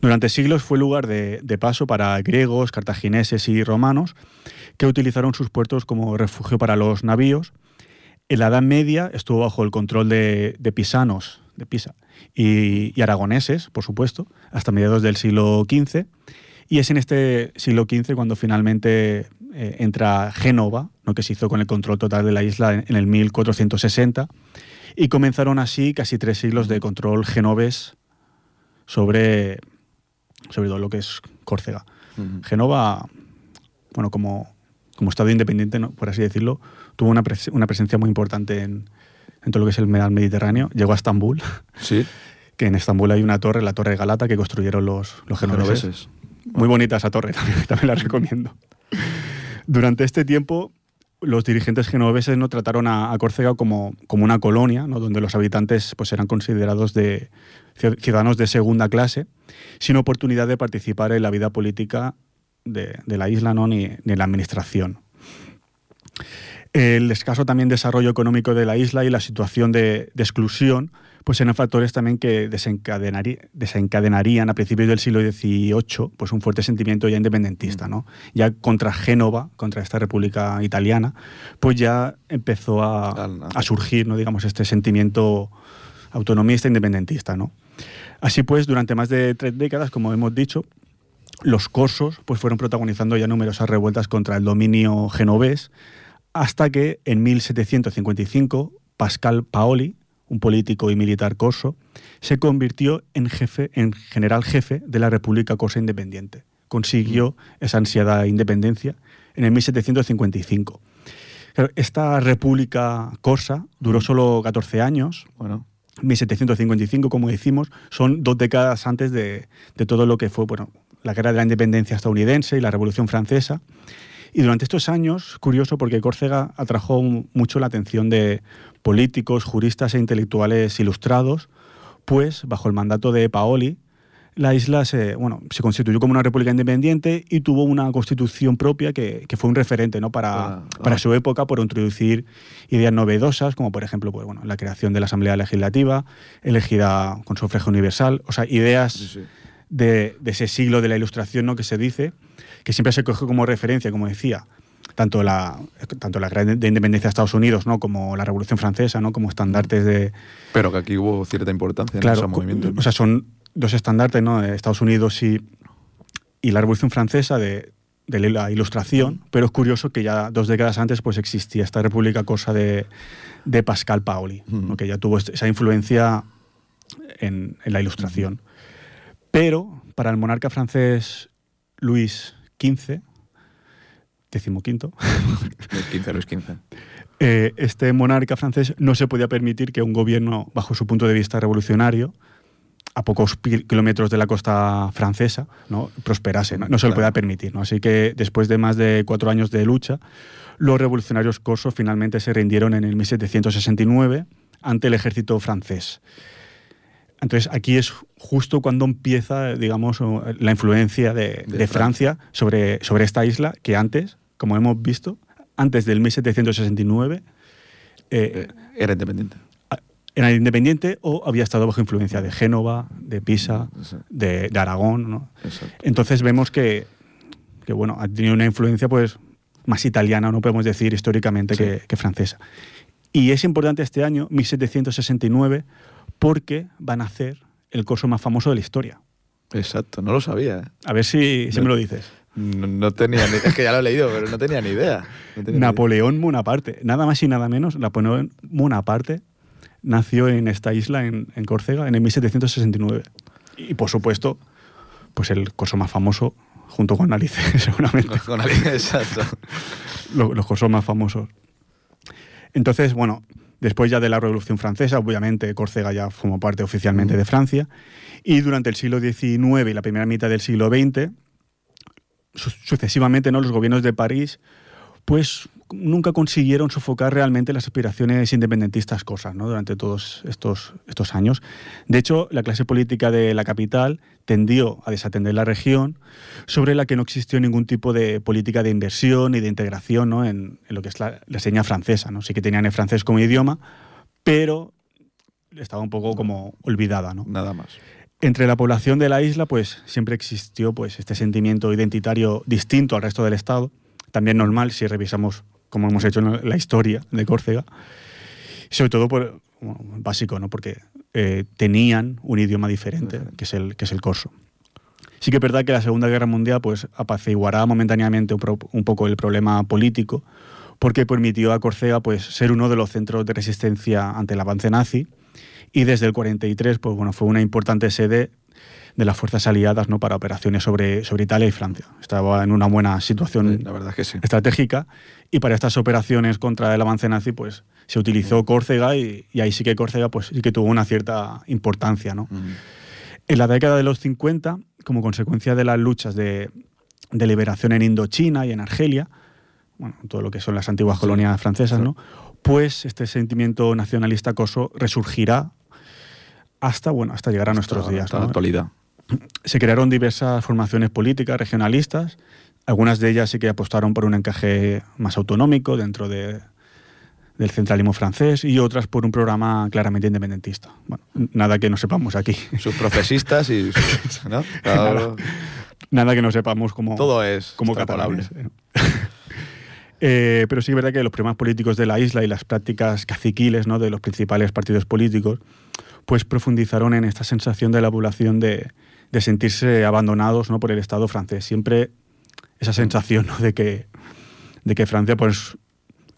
[SPEAKER 2] Durante siglos fue lugar de, de paso para griegos, cartagineses y romanos que utilizaron sus puertos como refugio para los navíos. En la Edad Media estuvo bajo el control de, de pisanos, de Pisa, y, y aragoneses, por supuesto, hasta mediados del siglo XV. Y es en este siglo XV cuando finalmente eh, entra Génova, ¿no? que se hizo con el control total de la isla en, en el 1460, y comenzaron así casi tres siglos de control genovés sobre, sobre todo lo que es Córcega.
[SPEAKER 3] Ujú.
[SPEAKER 2] Génova, bueno, como, como Estado independiente, ¿no? por así decirlo, tuvo una, pres- una presencia muy importante en, en todo lo que es el Mediterráneo. Llegó a Estambul,
[SPEAKER 3] Sí, <laughs>
[SPEAKER 2] que en Estambul hay una torre, la Torre de Galata, que construyeron los, los genoveses.
[SPEAKER 3] genoveses.
[SPEAKER 2] Muy bonita esa torre, <laughs> también, también la recomiendo. Durante este tiempo, los dirigentes genoveses no trataron a, Córcega como, como una colonia, ¿no? donde los habitantes pues, eran considerados de ci- ciudadanos de segunda clase, sin oportunidad de participar en la vida política de, la isla ¿no? ni, en la administración. El escaso también desarrollo económico de la isla y la situación de exclusión pues eran factores también que desencadenarían a principios del siglo XVIII pues un fuerte sentimiento ya independentista. ¿no? Ya contra Génova, contra esta república italiana, pues ya empezó a, a surgir ¿no? digamos, este sentimiento autonomista independentista. ¿no? Así pues, durante más de tres décadas, como hemos dicho, los corsos pues, fueron protagonizando ya numerosas revueltas contra el dominio genovés, hasta que en 1755 Pascal Paoli, un político y militar corso, se convirtió en jefe, en general jefe de la República Corsa Independiente. Consiguió esa ansiada independencia en el 1755. Claro, esta República Corsa duró solo 14 años,
[SPEAKER 3] Bueno,
[SPEAKER 2] 1755, como decimos, son dos décadas antes de, de todo lo que fue bueno, la guerra de la independencia estadounidense y la Revolución Francesa. Y durante estos años, curioso porque Córcega atrajo mucho la atención de políticos, juristas e intelectuales ilustrados, pues bajo el mandato de Paoli, la isla se, bueno, se constituyó como una república independiente y tuvo una constitución propia que, que fue un referente ¿no? para,
[SPEAKER 3] Ah,
[SPEAKER 2] para su época por introducir ideas novedosas, como por ejemplo pues, bueno, la creación de la Asamblea Legislativa, elegida con sufragio universal, o sea, ideas
[SPEAKER 3] sí, sí.
[SPEAKER 2] de, de ese siglo de la Ilustración ¿no? que se dice, que siempre se coge como referencia, como decía, tanto la, tanto la guerra de independencia de Estados Unidos ¿no? como la Revolución Francesa, ¿no? como estandartes de,
[SPEAKER 3] Pero que aquí hubo cierta importancia en
[SPEAKER 2] claro,
[SPEAKER 3] esos movimientos.
[SPEAKER 2] o sea, son dos estandartes, ¿no? De Estados Unidos y, y la Revolución Francesa de, de la Ilustración, pero es curioso que ya dos décadas antes pues existía esta República Cosa de, de Pascal Paoli, ¿no? Que ya tuvo esa influencia en, en la Ilustración. Pero para el monarca francés Luis XV, decimoquinto,
[SPEAKER 3] Luis XV, Luis XV.
[SPEAKER 2] eh, este monarca francés no se podía permitir que un gobierno, bajo su punto de vista revolucionario, a pocos kilómetros de la costa francesa, ¿no? prosperase. No, No se lo
[SPEAKER 3] Claro.
[SPEAKER 2] podía permitir. ¿no? Así que después de más de cuatro años de lucha, los revolucionarios corsos finalmente se rindieron en el 1769 ante el ejército francés. Entonces aquí es justo cuando empieza, digamos, la influencia de,
[SPEAKER 3] De
[SPEAKER 2] de Francia sobre, sobre esta isla que antes, como hemos visto, antes del 1769 eh,
[SPEAKER 3] Eh, era independiente.
[SPEAKER 2] era independiente o había estado bajo influencia de Génova, de Pisa, de, de Aragón. Entonces vemos que, que, bueno, ha tenido una influencia pues, más italiana, no podemos decir históricamente
[SPEAKER 3] Sí.
[SPEAKER 2] que, que francesa. Y es importante este año, 1769, porque van a hacer el corso más famoso de la historia.
[SPEAKER 3] Exacto, no lo sabía. ¿eh?
[SPEAKER 2] A ver si, si me lo dices.
[SPEAKER 3] No, no tenía ni, es que ya lo he leído, pero no tenía ni idea. No tenía.
[SPEAKER 2] Napoleón Bonaparte, nada más y nada menos, Napoleón Bonaparte nació en esta isla, en, en Córcega, en el 1769. Y por supuesto, pues el corso más famoso, junto con Alice, <laughs> seguramente,
[SPEAKER 3] Con alguien, exacto. <laughs>
[SPEAKER 2] lo- los corsos más famosos. Entonces, bueno, después ya de la Revolución Francesa, obviamente Córcega ya formó parte oficialmente de Francia, y durante el siglo XIX y la primera mitad del siglo XX, su- sucesivamente ¿no? los gobiernos de París pues nunca consiguieron sofocar realmente las aspiraciones independentistas cosas ¿no? durante todos estos, estos años. De hecho, la clase política de la capital tendió a desatender la región, sobre la que no existió ningún tipo de política de inversión ni de integración ¿no? en, en lo que es la, la seña francesa. ¿no? Sí que tenían el francés como idioma, pero estaba un poco como olvidada. ¿no?
[SPEAKER 3] Nada más.
[SPEAKER 2] Entre la población de la isla, pues siempre existió pues, este sentimiento identitario distinto al resto del Estado, también normal si revisamos, como hemos hecho en la historia de Córcega, sobre todo por, bueno, básico, ¿no? porque eh, tenían un idioma diferente, que es el, que es el corso. Sí que es verdad que la Segunda Guerra Mundial pues, apaciguará momentáneamente un, pro- un poco el problema político, porque permitió a Córcega pues, ser uno de los centros de resistencia ante el avance nazi, y desde el 43 pues, bueno, fue una importante sede de las fuerzas aliadas ¿no? para operaciones sobre, sobre Italia y Francia. Estaba en una buena situación
[SPEAKER 3] La verdad es que sí.
[SPEAKER 2] estratégica y para estas operaciones contra el avance nazi pues se utilizó Córcega y, y ahí sí que Córcega pues sí que tuvo una cierta importancia ¿no? En la década de los 50 como consecuencia de las luchas de, de liberación en Indochina y en Argelia bueno, todo lo que son las antiguas colonias francesas. ¿no? pues este sentimiento nacionalista coso resurgirá hasta bueno hasta llegar a nuestros días
[SPEAKER 3] hasta
[SPEAKER 2] ¿no?
[SPEAKER 3] la actualidad.
[SPEAKER 2] se crearon diversas formaciones políticas regionalistas. Algunas de ellas sí que apostaron por un encaje más autonómico dentro de- del centralismo francés y otras por un programa claramente independentista. Bueno, nada que no sepamos aquí. <laughs>
[SPEAKER 3] Sus profesistas y. sus- <laughs> ¿no? Claro,
[SPEAKER 2] Nada que no sepamos como,
[SPEAKER 3] todo es
[SPEAKER 2] como catalanes. <laughs> Eh, pero sí que es verdad que los problemas políticos de la isla y las prácticas caciquiles ¿no? de los principales partidos políticos pues profundizaron en esta sensación de la población de, de sentirse abandonados ¿no? por el Estado francés. Siempre esa sensación ¿no? de, que, de que Francia pues,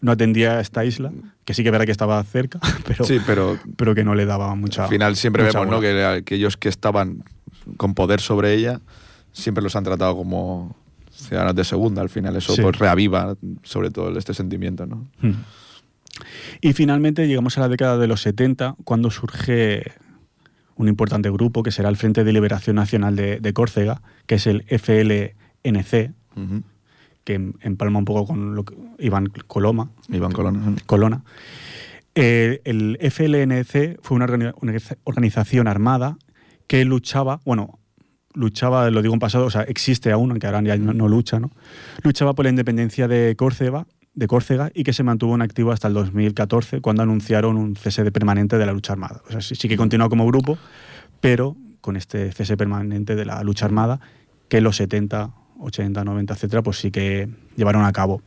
[SPEAKER 2] no atendía a esta isla, que sí que verá que estaba cerca, <laughs> pero,
[SPEAKER 3] Sí, pero
[SPEAKER 2] pero que no le daba mucha.
[SPEAKER 3] al final siempre vemos ¿no? que aquellos que estaban con poder sobre ella siempre los han tratado como ciudadanos de segunda. Al final eso
[SPEAKER 2] Sí.
[SPEAKER 3] pues reaviva sobre todo este sentimiento. ¿no?
[SPEAKER 2] Mm. Y finalmente llegamos a la década de los 70, cuando surge un importante grupo que será el Frente de Liberación Nacional de, de Córcega, que es el FLNC, que em- empalma un poco con lo que Iván Coloma,
[SPEAKER 3] Iván Colón.
[SPEAKER 2] Colona. Eh, el FLNC fue una organi- organiza- organización armada que luchaba, bueno, luchaba, lo digo en pasado, o sea, existe aún, aunque ahora ya no, no lucha, ¿no? Luchaba por la independencia de Córcega, de Córcega y que se mantuvo en activo hasta el 2014, cuando anunciaron un cese permanente de la lucha armada. O sea, sí, que continúa como grupo, pero con este cese permanente de la lucha armada, que los 70, 80, 90, etcétera, pues sí que llevaron a cabo.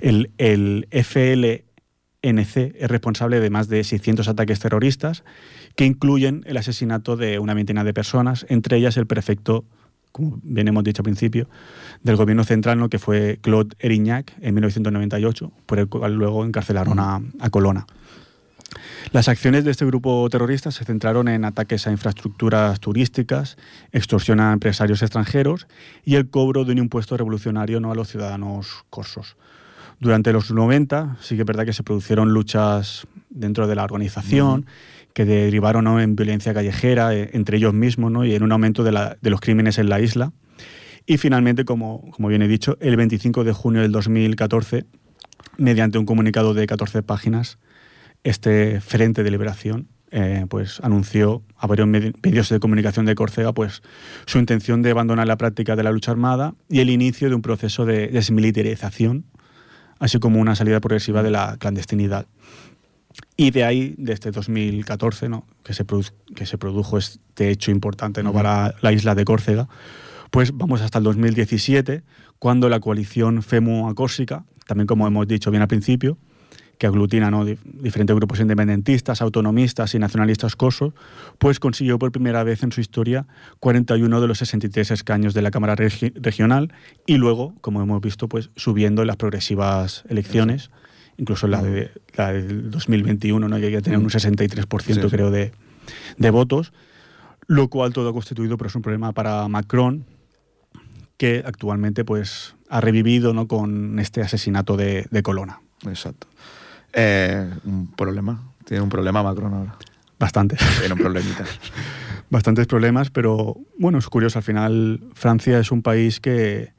[SPEAKER 2] El, el FLNC es responsable de más de 600 ataques terroristas que incluyen el asesinato de una veintena de personas, entre ellas el prefecto, como bien hemos dicho al principio, del gobierno central, ¿no? que fue Claude Erignac en 1998, por el cual luego encarcelaron a, a Colonna. Las acciones de este grupo terrorista se centraron en ataques a infraestructuras turísticas, extorsión a empresarios extranjeros y el cobro de un impuesto revolucionario ¿no? a los ciudadanos corsos. Durante los 90 sí que es verdad que se produjeron luchas dentro de la organización que derivaron ¿no? en violencia callejera eh, entre ellos mismos ¿no? y en un aumento de, la- de los crímenes en la isla. Y finalmente, como, como bien he dicho, el 25 de junio del 2014, mediante un comunicado de 14 páginas, este Frente de Liberación eh, pues, anunció a varios medi- medios de comunicación de Córcega pues, su intención de abandonar la práctica de la lucha armada y el inicio de un proceso de desmilitarización, así como una salida progresiva de la clandestinidad. Y de ahí, desde 2014, ¿no? que, se que se produjo este hecho importante ¿no?
[SPEAKER 3] Ujú.
[SPEAKER 2] para la isla de Córcega, pues vamos hasta el 2017, cuando la coalición FEMU a Córsica, también como hemos dicho bien al principio, que aglutina ¿no? dif- diferentes grupos independentistas, autonomistas y nacionalistas corsos, pues consiguió por primera vez en su historia 41 de los 63 escaños de la Cámara Regi- Regional y luego, como hemos visto, pues subiendo en las progresivas elecciones, incluso la, de, la del 2021, ¿no? que ya tenía un 63%
[SPEAKER 3] Sí, sí.
[SPEAKER 2] creo de, de votos, lo cual todo ha constituido pues, un problema para Macron, que actualmente pues, ha revivido ¿no? con este asesinato de, de Colonna.
[SPEAKER 3] Exacto. Eh, un problema. Tiene un problema Macron ahora.
[SPEAKER 2] Bastantes.
[SPEAKER 3] Tiene un problemita. <laughs>
[SPEAKER 2] bastantes problemas, pero bueno, es curioso. Al final, Francia es un país que,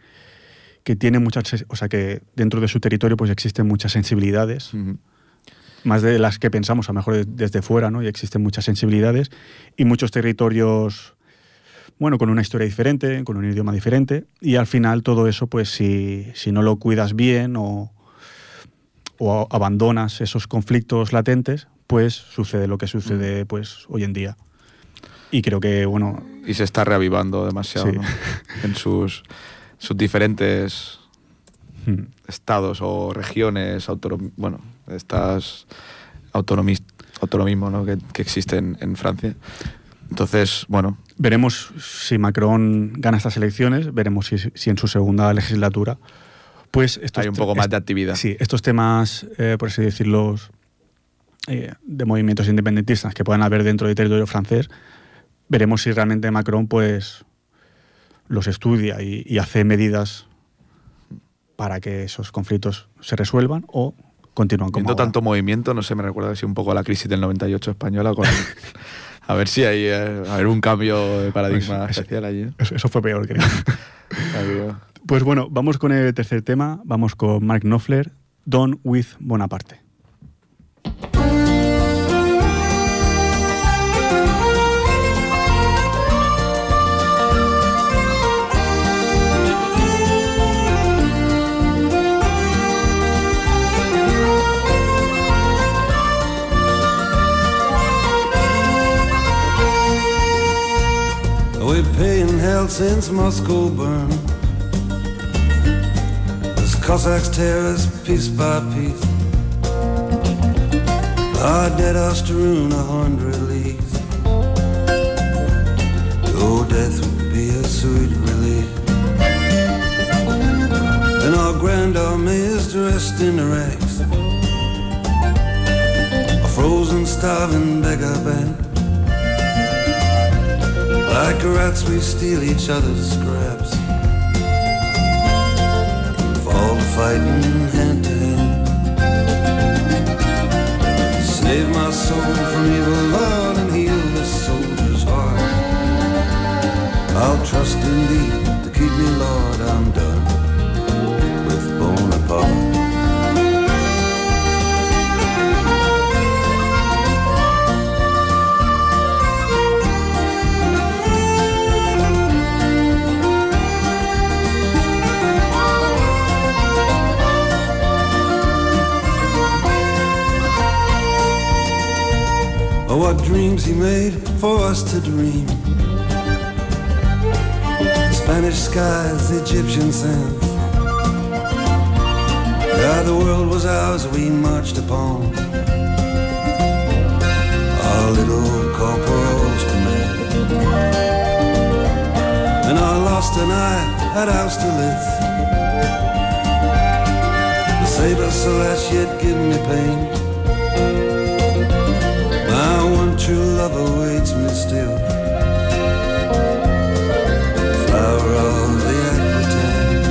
[SPEAKER 2] que tiene muchas, o sea, que dentro de su territorio pues existen muchas sensibilidades, más de las que pensamos, a lo mejor de- desde fuera, ¿no? Y existen muchas sensibilidades y muchos territorios, bueno, con una historia diferente, con un idioma diferente, y al final todo eso, pues si, si no lo cuidas bien o, o abandonas esos conflictos latentes, pues sucede lo que sucede pues hoy en día. Y creo que, bueno,
[SPEAKER 3] y se está reavivando demasiado
[SPEAKER 2] Sí.
[SPEAKER 3] ¿no? en sus, sus diferentes
[SPEAKER 2] hmm,
[SPEAKER 3] estados o regiones, autonom- bueno, estas autonomis autonomismo ¿no? que, que existen en Francia. Entonces, bueno,
[SPEAKER 2] veremos si Macron gana estas elecciones, veremos si, si en su segunda legislatura, pues estos
[SPEAKER 3] hay un poco más de actividad.
[SPEAKER 2] Sí, estos temas, eh, por así decirlo, eh, de movimientos independentistas que puedan haber dentro del territorio francés, veremos si realmente Macron pues los estudia y, y hace medidas para que esos conflictos se resuelvan o continúan como
[SPEAKER 3] Viendo
[SPEAKER 2] ahora.
[SPEAKER 3] tanto movimiento, no sé, me recuerda así un poco a la crisis del 98 española. Con, <laughs> a ver si hay eh, a ver, un cambio de paradigma
[SPEAKER 2] Pues,
[SPEAKER 3] especial allí. ¿eh?
[SPEAKER 2] Eso, eso fue peor, creo. <laughs> Pues bueno, vamos con el tercer tema. Vamos con Mark Knopfler, Don with Bonaparte.
[SPEAKER 4] We paying hell since Moscow burned. As Cossacks tear us piece by piece. Our dead are strewn a hundred leagues. death would be a sweet relief. And our grand army is dressed in rags. A frozen, starving beggar band. Like rats, we steal each other's scraps. Fall fighting hand to hand. Save my soul from evil, Lord, and heal this soldier's heart. I'll trust in thee he made for us to dream. Spanish skies, Egyptian sands. Yeah, the world was ours, we marched upon. Our little corporal's command. And I lost an eye at Austerlitz. The saber slash yet give me pain. Love awaits me still. Flower of the Aquitaine.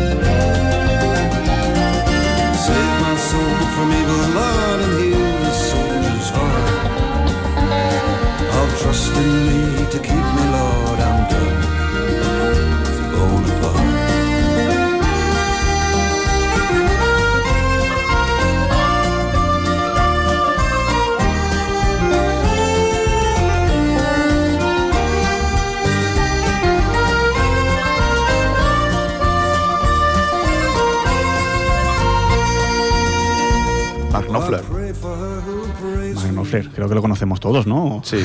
[SPEAKER 4] Save my soul from evil, Lord, and heal the soldier's heart. I'll trust in me
[SPEAKER 3] Mark Knopfler.
[SPEAKER 2] Mark Knopfler, creo que lo conocemos todos, ¿no?
[SPEAKER 3] Sí,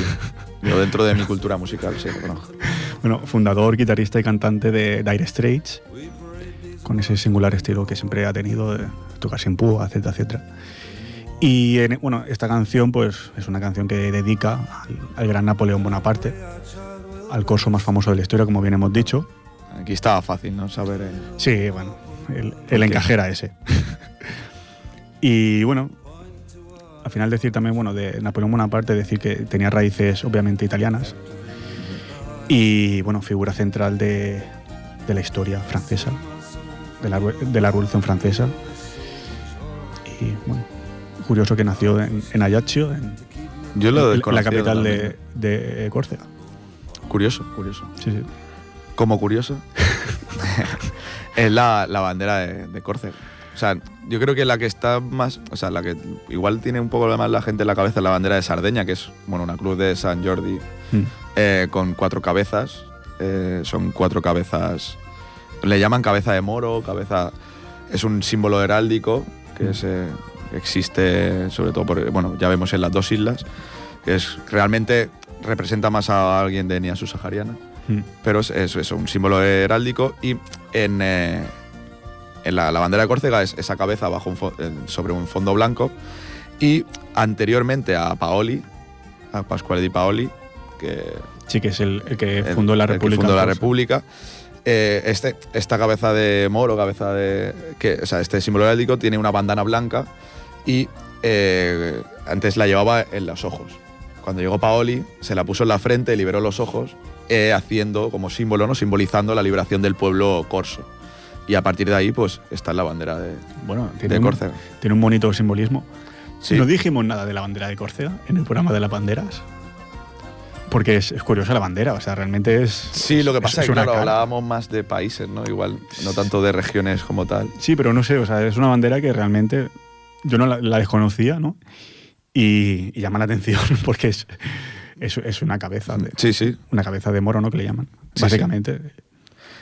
[SPEAKER 3] yo dentro de mi cultura musical, sí, lo conozco.
[SPEAKER 2] Bueno, fundador, guitarrista y cantante de Dire Straits, con ese singular estilo que siempre ha tenido de tocar sin púa, etcétera, etcétera. Y en- bueno, esta canción pues es una canción que dedica al, al gran Napoleón Bonaparte, al corso más famoso de la historia, como bien hemos dicho.
[SPEAKER 3] Aquí estaba fácil, ¿no? Saber. eh,
[SPEAKER 2] Sí, bueno, el, el encajera ese. Y bueno, al final decir también, bueno, de Napoleón Bonaparte, decir que tenía raíces obviamente italianas y, bueno, figura central de, de la historia francesa, de la, de la Revolución Francesa. Y, bueno, curioso que nació en, en Ajaccio, en,
[SPEAKER 3] Yo lo
[SPEAKER 2] en la capital de, de Córcega.
[SPEAKER 3] Curioso, curioso.
[SPEAKER 2] Sí, sí.
[SPEAKER 3] Como curioso, <laughs> <laughs> es la, la bandera de, de Córcega. O sea, yo creo que la que está más. O sea, la que igual tiene un poco más la gente en la cabeza es la bandera de Sardeña, que es bueno, una cruz de San Jordi
[SPEAKER 2] Mm.
[SPEAKER 3] eh, con cuatro cabezas. Eh, son cuatro cabezas. Le llaman cabeza de moro, cabeza. Es un símbolo heráldico que es, eh, existe sobre todo por. Bueno, ya vemos en las dos islas, que es realmente representa más a alguien de etnia subsahariana
[SPEAKER 2] Mm.
[SPEAKER 3] pero es eso, es un símbolo heráldico y en, eh, en la, la bandera de Córcega es esa cabeza bajo un en- sobre un fondo blanco y anteriormente a Paoli, a Pasquale di Paoli, que
[SPEAKER 2] Sí, que es el, el que
[SPEAKER 3] el-
[SPEAKER 2] fundó la
[SPEAKER 3] el que
[SPEAKER 2] República.
[SPEAKER 3] fundó la. República. Eh, este, esta cabeza de moro, cabeza de. Que, o sea, este símbolo heráldico tiene una bandana blanca y eh, antes la llevaba en los ojos. Cuando llegó Paoli, se la puso en la frente, liberó los ojos, eh, haciendo como símbolo, ¿no? simbolizando la liberación del pueblo corso. Y a partir de ahí, pues, está en la bandera de,
[SPEAKER 2] Bueno, tiene
[SPEAKER 3] de
[SPEAKER 2] un,
[SPEAKER 3] Córcega.
[SPEAKER 2] tiene un bonito simbolismo.
[SPEAKER 3] Sí.
[SPEAKER 2] No dijimos nada de la bandera de Córcega en el programa de las banderas. Porque es, es curiosa la bandera, o sea, realmente es.
[SPEAKER 3] Sí, lo que pasa es,
[SPEAKER 2] es
[SPEAKER 3] que claro, hablábamos más de países, ¿no? Igual, no tanto de regiones como tal.
[SPEAKER 2] Sí, pero no sé, o sea, es una bandera que realmente yo no la, la desconocía, ¿no? Y, y llama la atención <laughs> porque es, es, es una cabeza de,
[SPEAKER 3] Sí, sí.
[SPEAKER 2] una cabeza de moro, ¿no? Que le llaman,
[SPEAKER 3] Sí,
[SPEAKER 2] básicamente.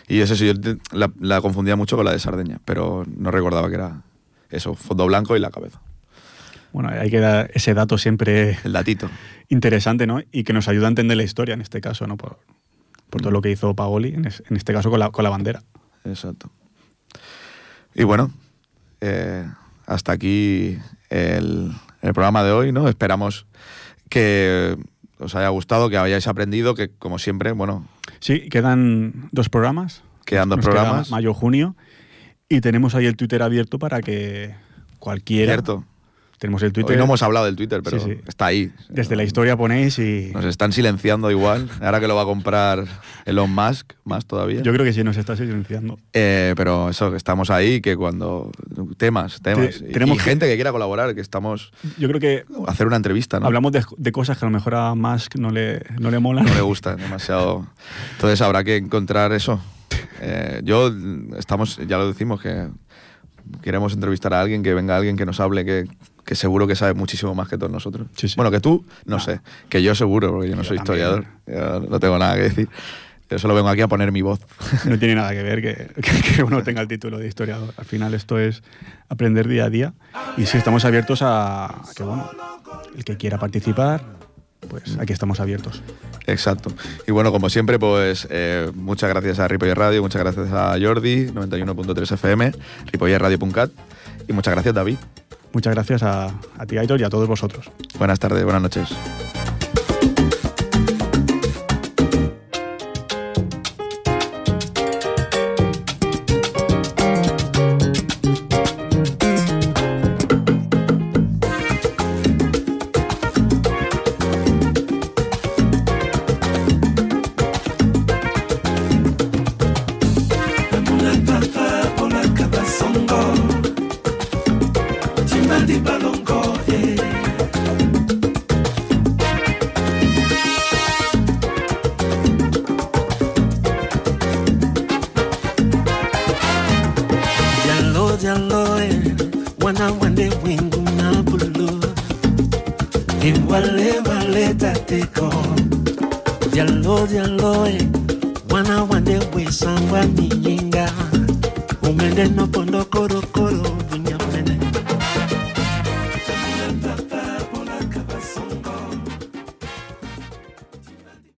[SPEAKER 3] Y eso sí, yo la, la confundía mucho con la de Sardeña, pero no recordaba que era eso, fondo blanco y la cabeza.
[SPEAKER 2] Bueno, hay que dar ese dato siempre
[SPEAKER 3] El datito.
[SPEAKER 2] interesante, ¿no? Y que nos ayuda a entender la historia en este caso, ¿no? Por, por todo lo que hizo Paoli, en, es- en este caso con la, con la bandera.
[SPEAKER 3] Exacto. Y bueno, eh, hasta aquí el, el programa de hoy, ¿no? Esperamos que os haya gustado, que hayáis aprendido, que como siempre, bueno,
[SPEAKER 2] Sí, quedan dos programas.
[SPEAKER 3] Quedan dos
[SPEAKER 2] Nos queda
[SPEAKER 3] programas.
[SPEAKER 2] Mayo-junio. Y tenemos ahí el Twitter abierto para que cualquiera.
[SPEAKER 3] Cierto.
[SPEAKER 2] Tenemos el
[SPEAKER 3] Hoy
[SPEAKER 2] Twitter.
[SPEAKER 3] no hemos hablado del Twitter, pero
[SPEAKER 2] Sí, sí.
[SPEAKER 3] está ahí.
[SPEAKER 2] Desde la historia ponéis y.
[SPEAKER 3] Nos están silenciando igual. Ahora que lo va a comprar Elon Musk, más todavía.
[SPEAKER 2] Yo creo que sí nos está silenciando.
[SPEAKER 3] Eh, pero eso, que estamos ahí, que cuando. Temas, temas.
[SPEAKER 2] Te- tenemos
[SPEAKER 3] y
[SPEAKER 2] que-
[SPEAKER 3] gente que quiera colaborar, que estamos.
[SPEAKER 2] Yo creo que
[SPEAKER 3] Hacer una entrevista, ¿no?
[SPEAKER 2] hablamos de, de cosas que a lo mejor a Musk no le, no le molan.
[SPEAKER 3] no le gusta demasiado. Entonces habrá que encontrar eso. Eh, yo estamos, ya lo decimos, que queremos entrevistar a alguien, que venga alguien que nos hable, que, que seguro que sabe muchísimo más que todos nosotros.
[SPEAKER 2] Sí, sí.
[SPEAKER 3] Bueno, que tú, no sé, que yo seguro, porque yo no
[SPEAKER 2] Yo
[SPEAKER 3] soy
[SPEAKER 2] también.
[SPEAKER 3] historiador, no tengo nada que decir. Yo solo vengo aquí a poner mi voz. <laughs>
[SPEAKER 2] No tiene nada que ver que, <laughs> que- que uno tenga el título de historiador. Al final esto es aprender día a día. Y sí, estamos abiertos a, a que, bueno, el que quiera participar, pues aquí estamos abiertos.
[SPEAKER 3] Exacto. Y bueno, como siempre, pues eh, muchas gracias a Ripoller Radio, muchas gracias a Jordi, 91.3 FM, ripollerradio.cat y muchas gracias David.
[SPEAKER 2] Muchas gracias a, ti, Aitor, y a todos vosotros.
[SPEAKER 3] Buenas tardes, buenas noches.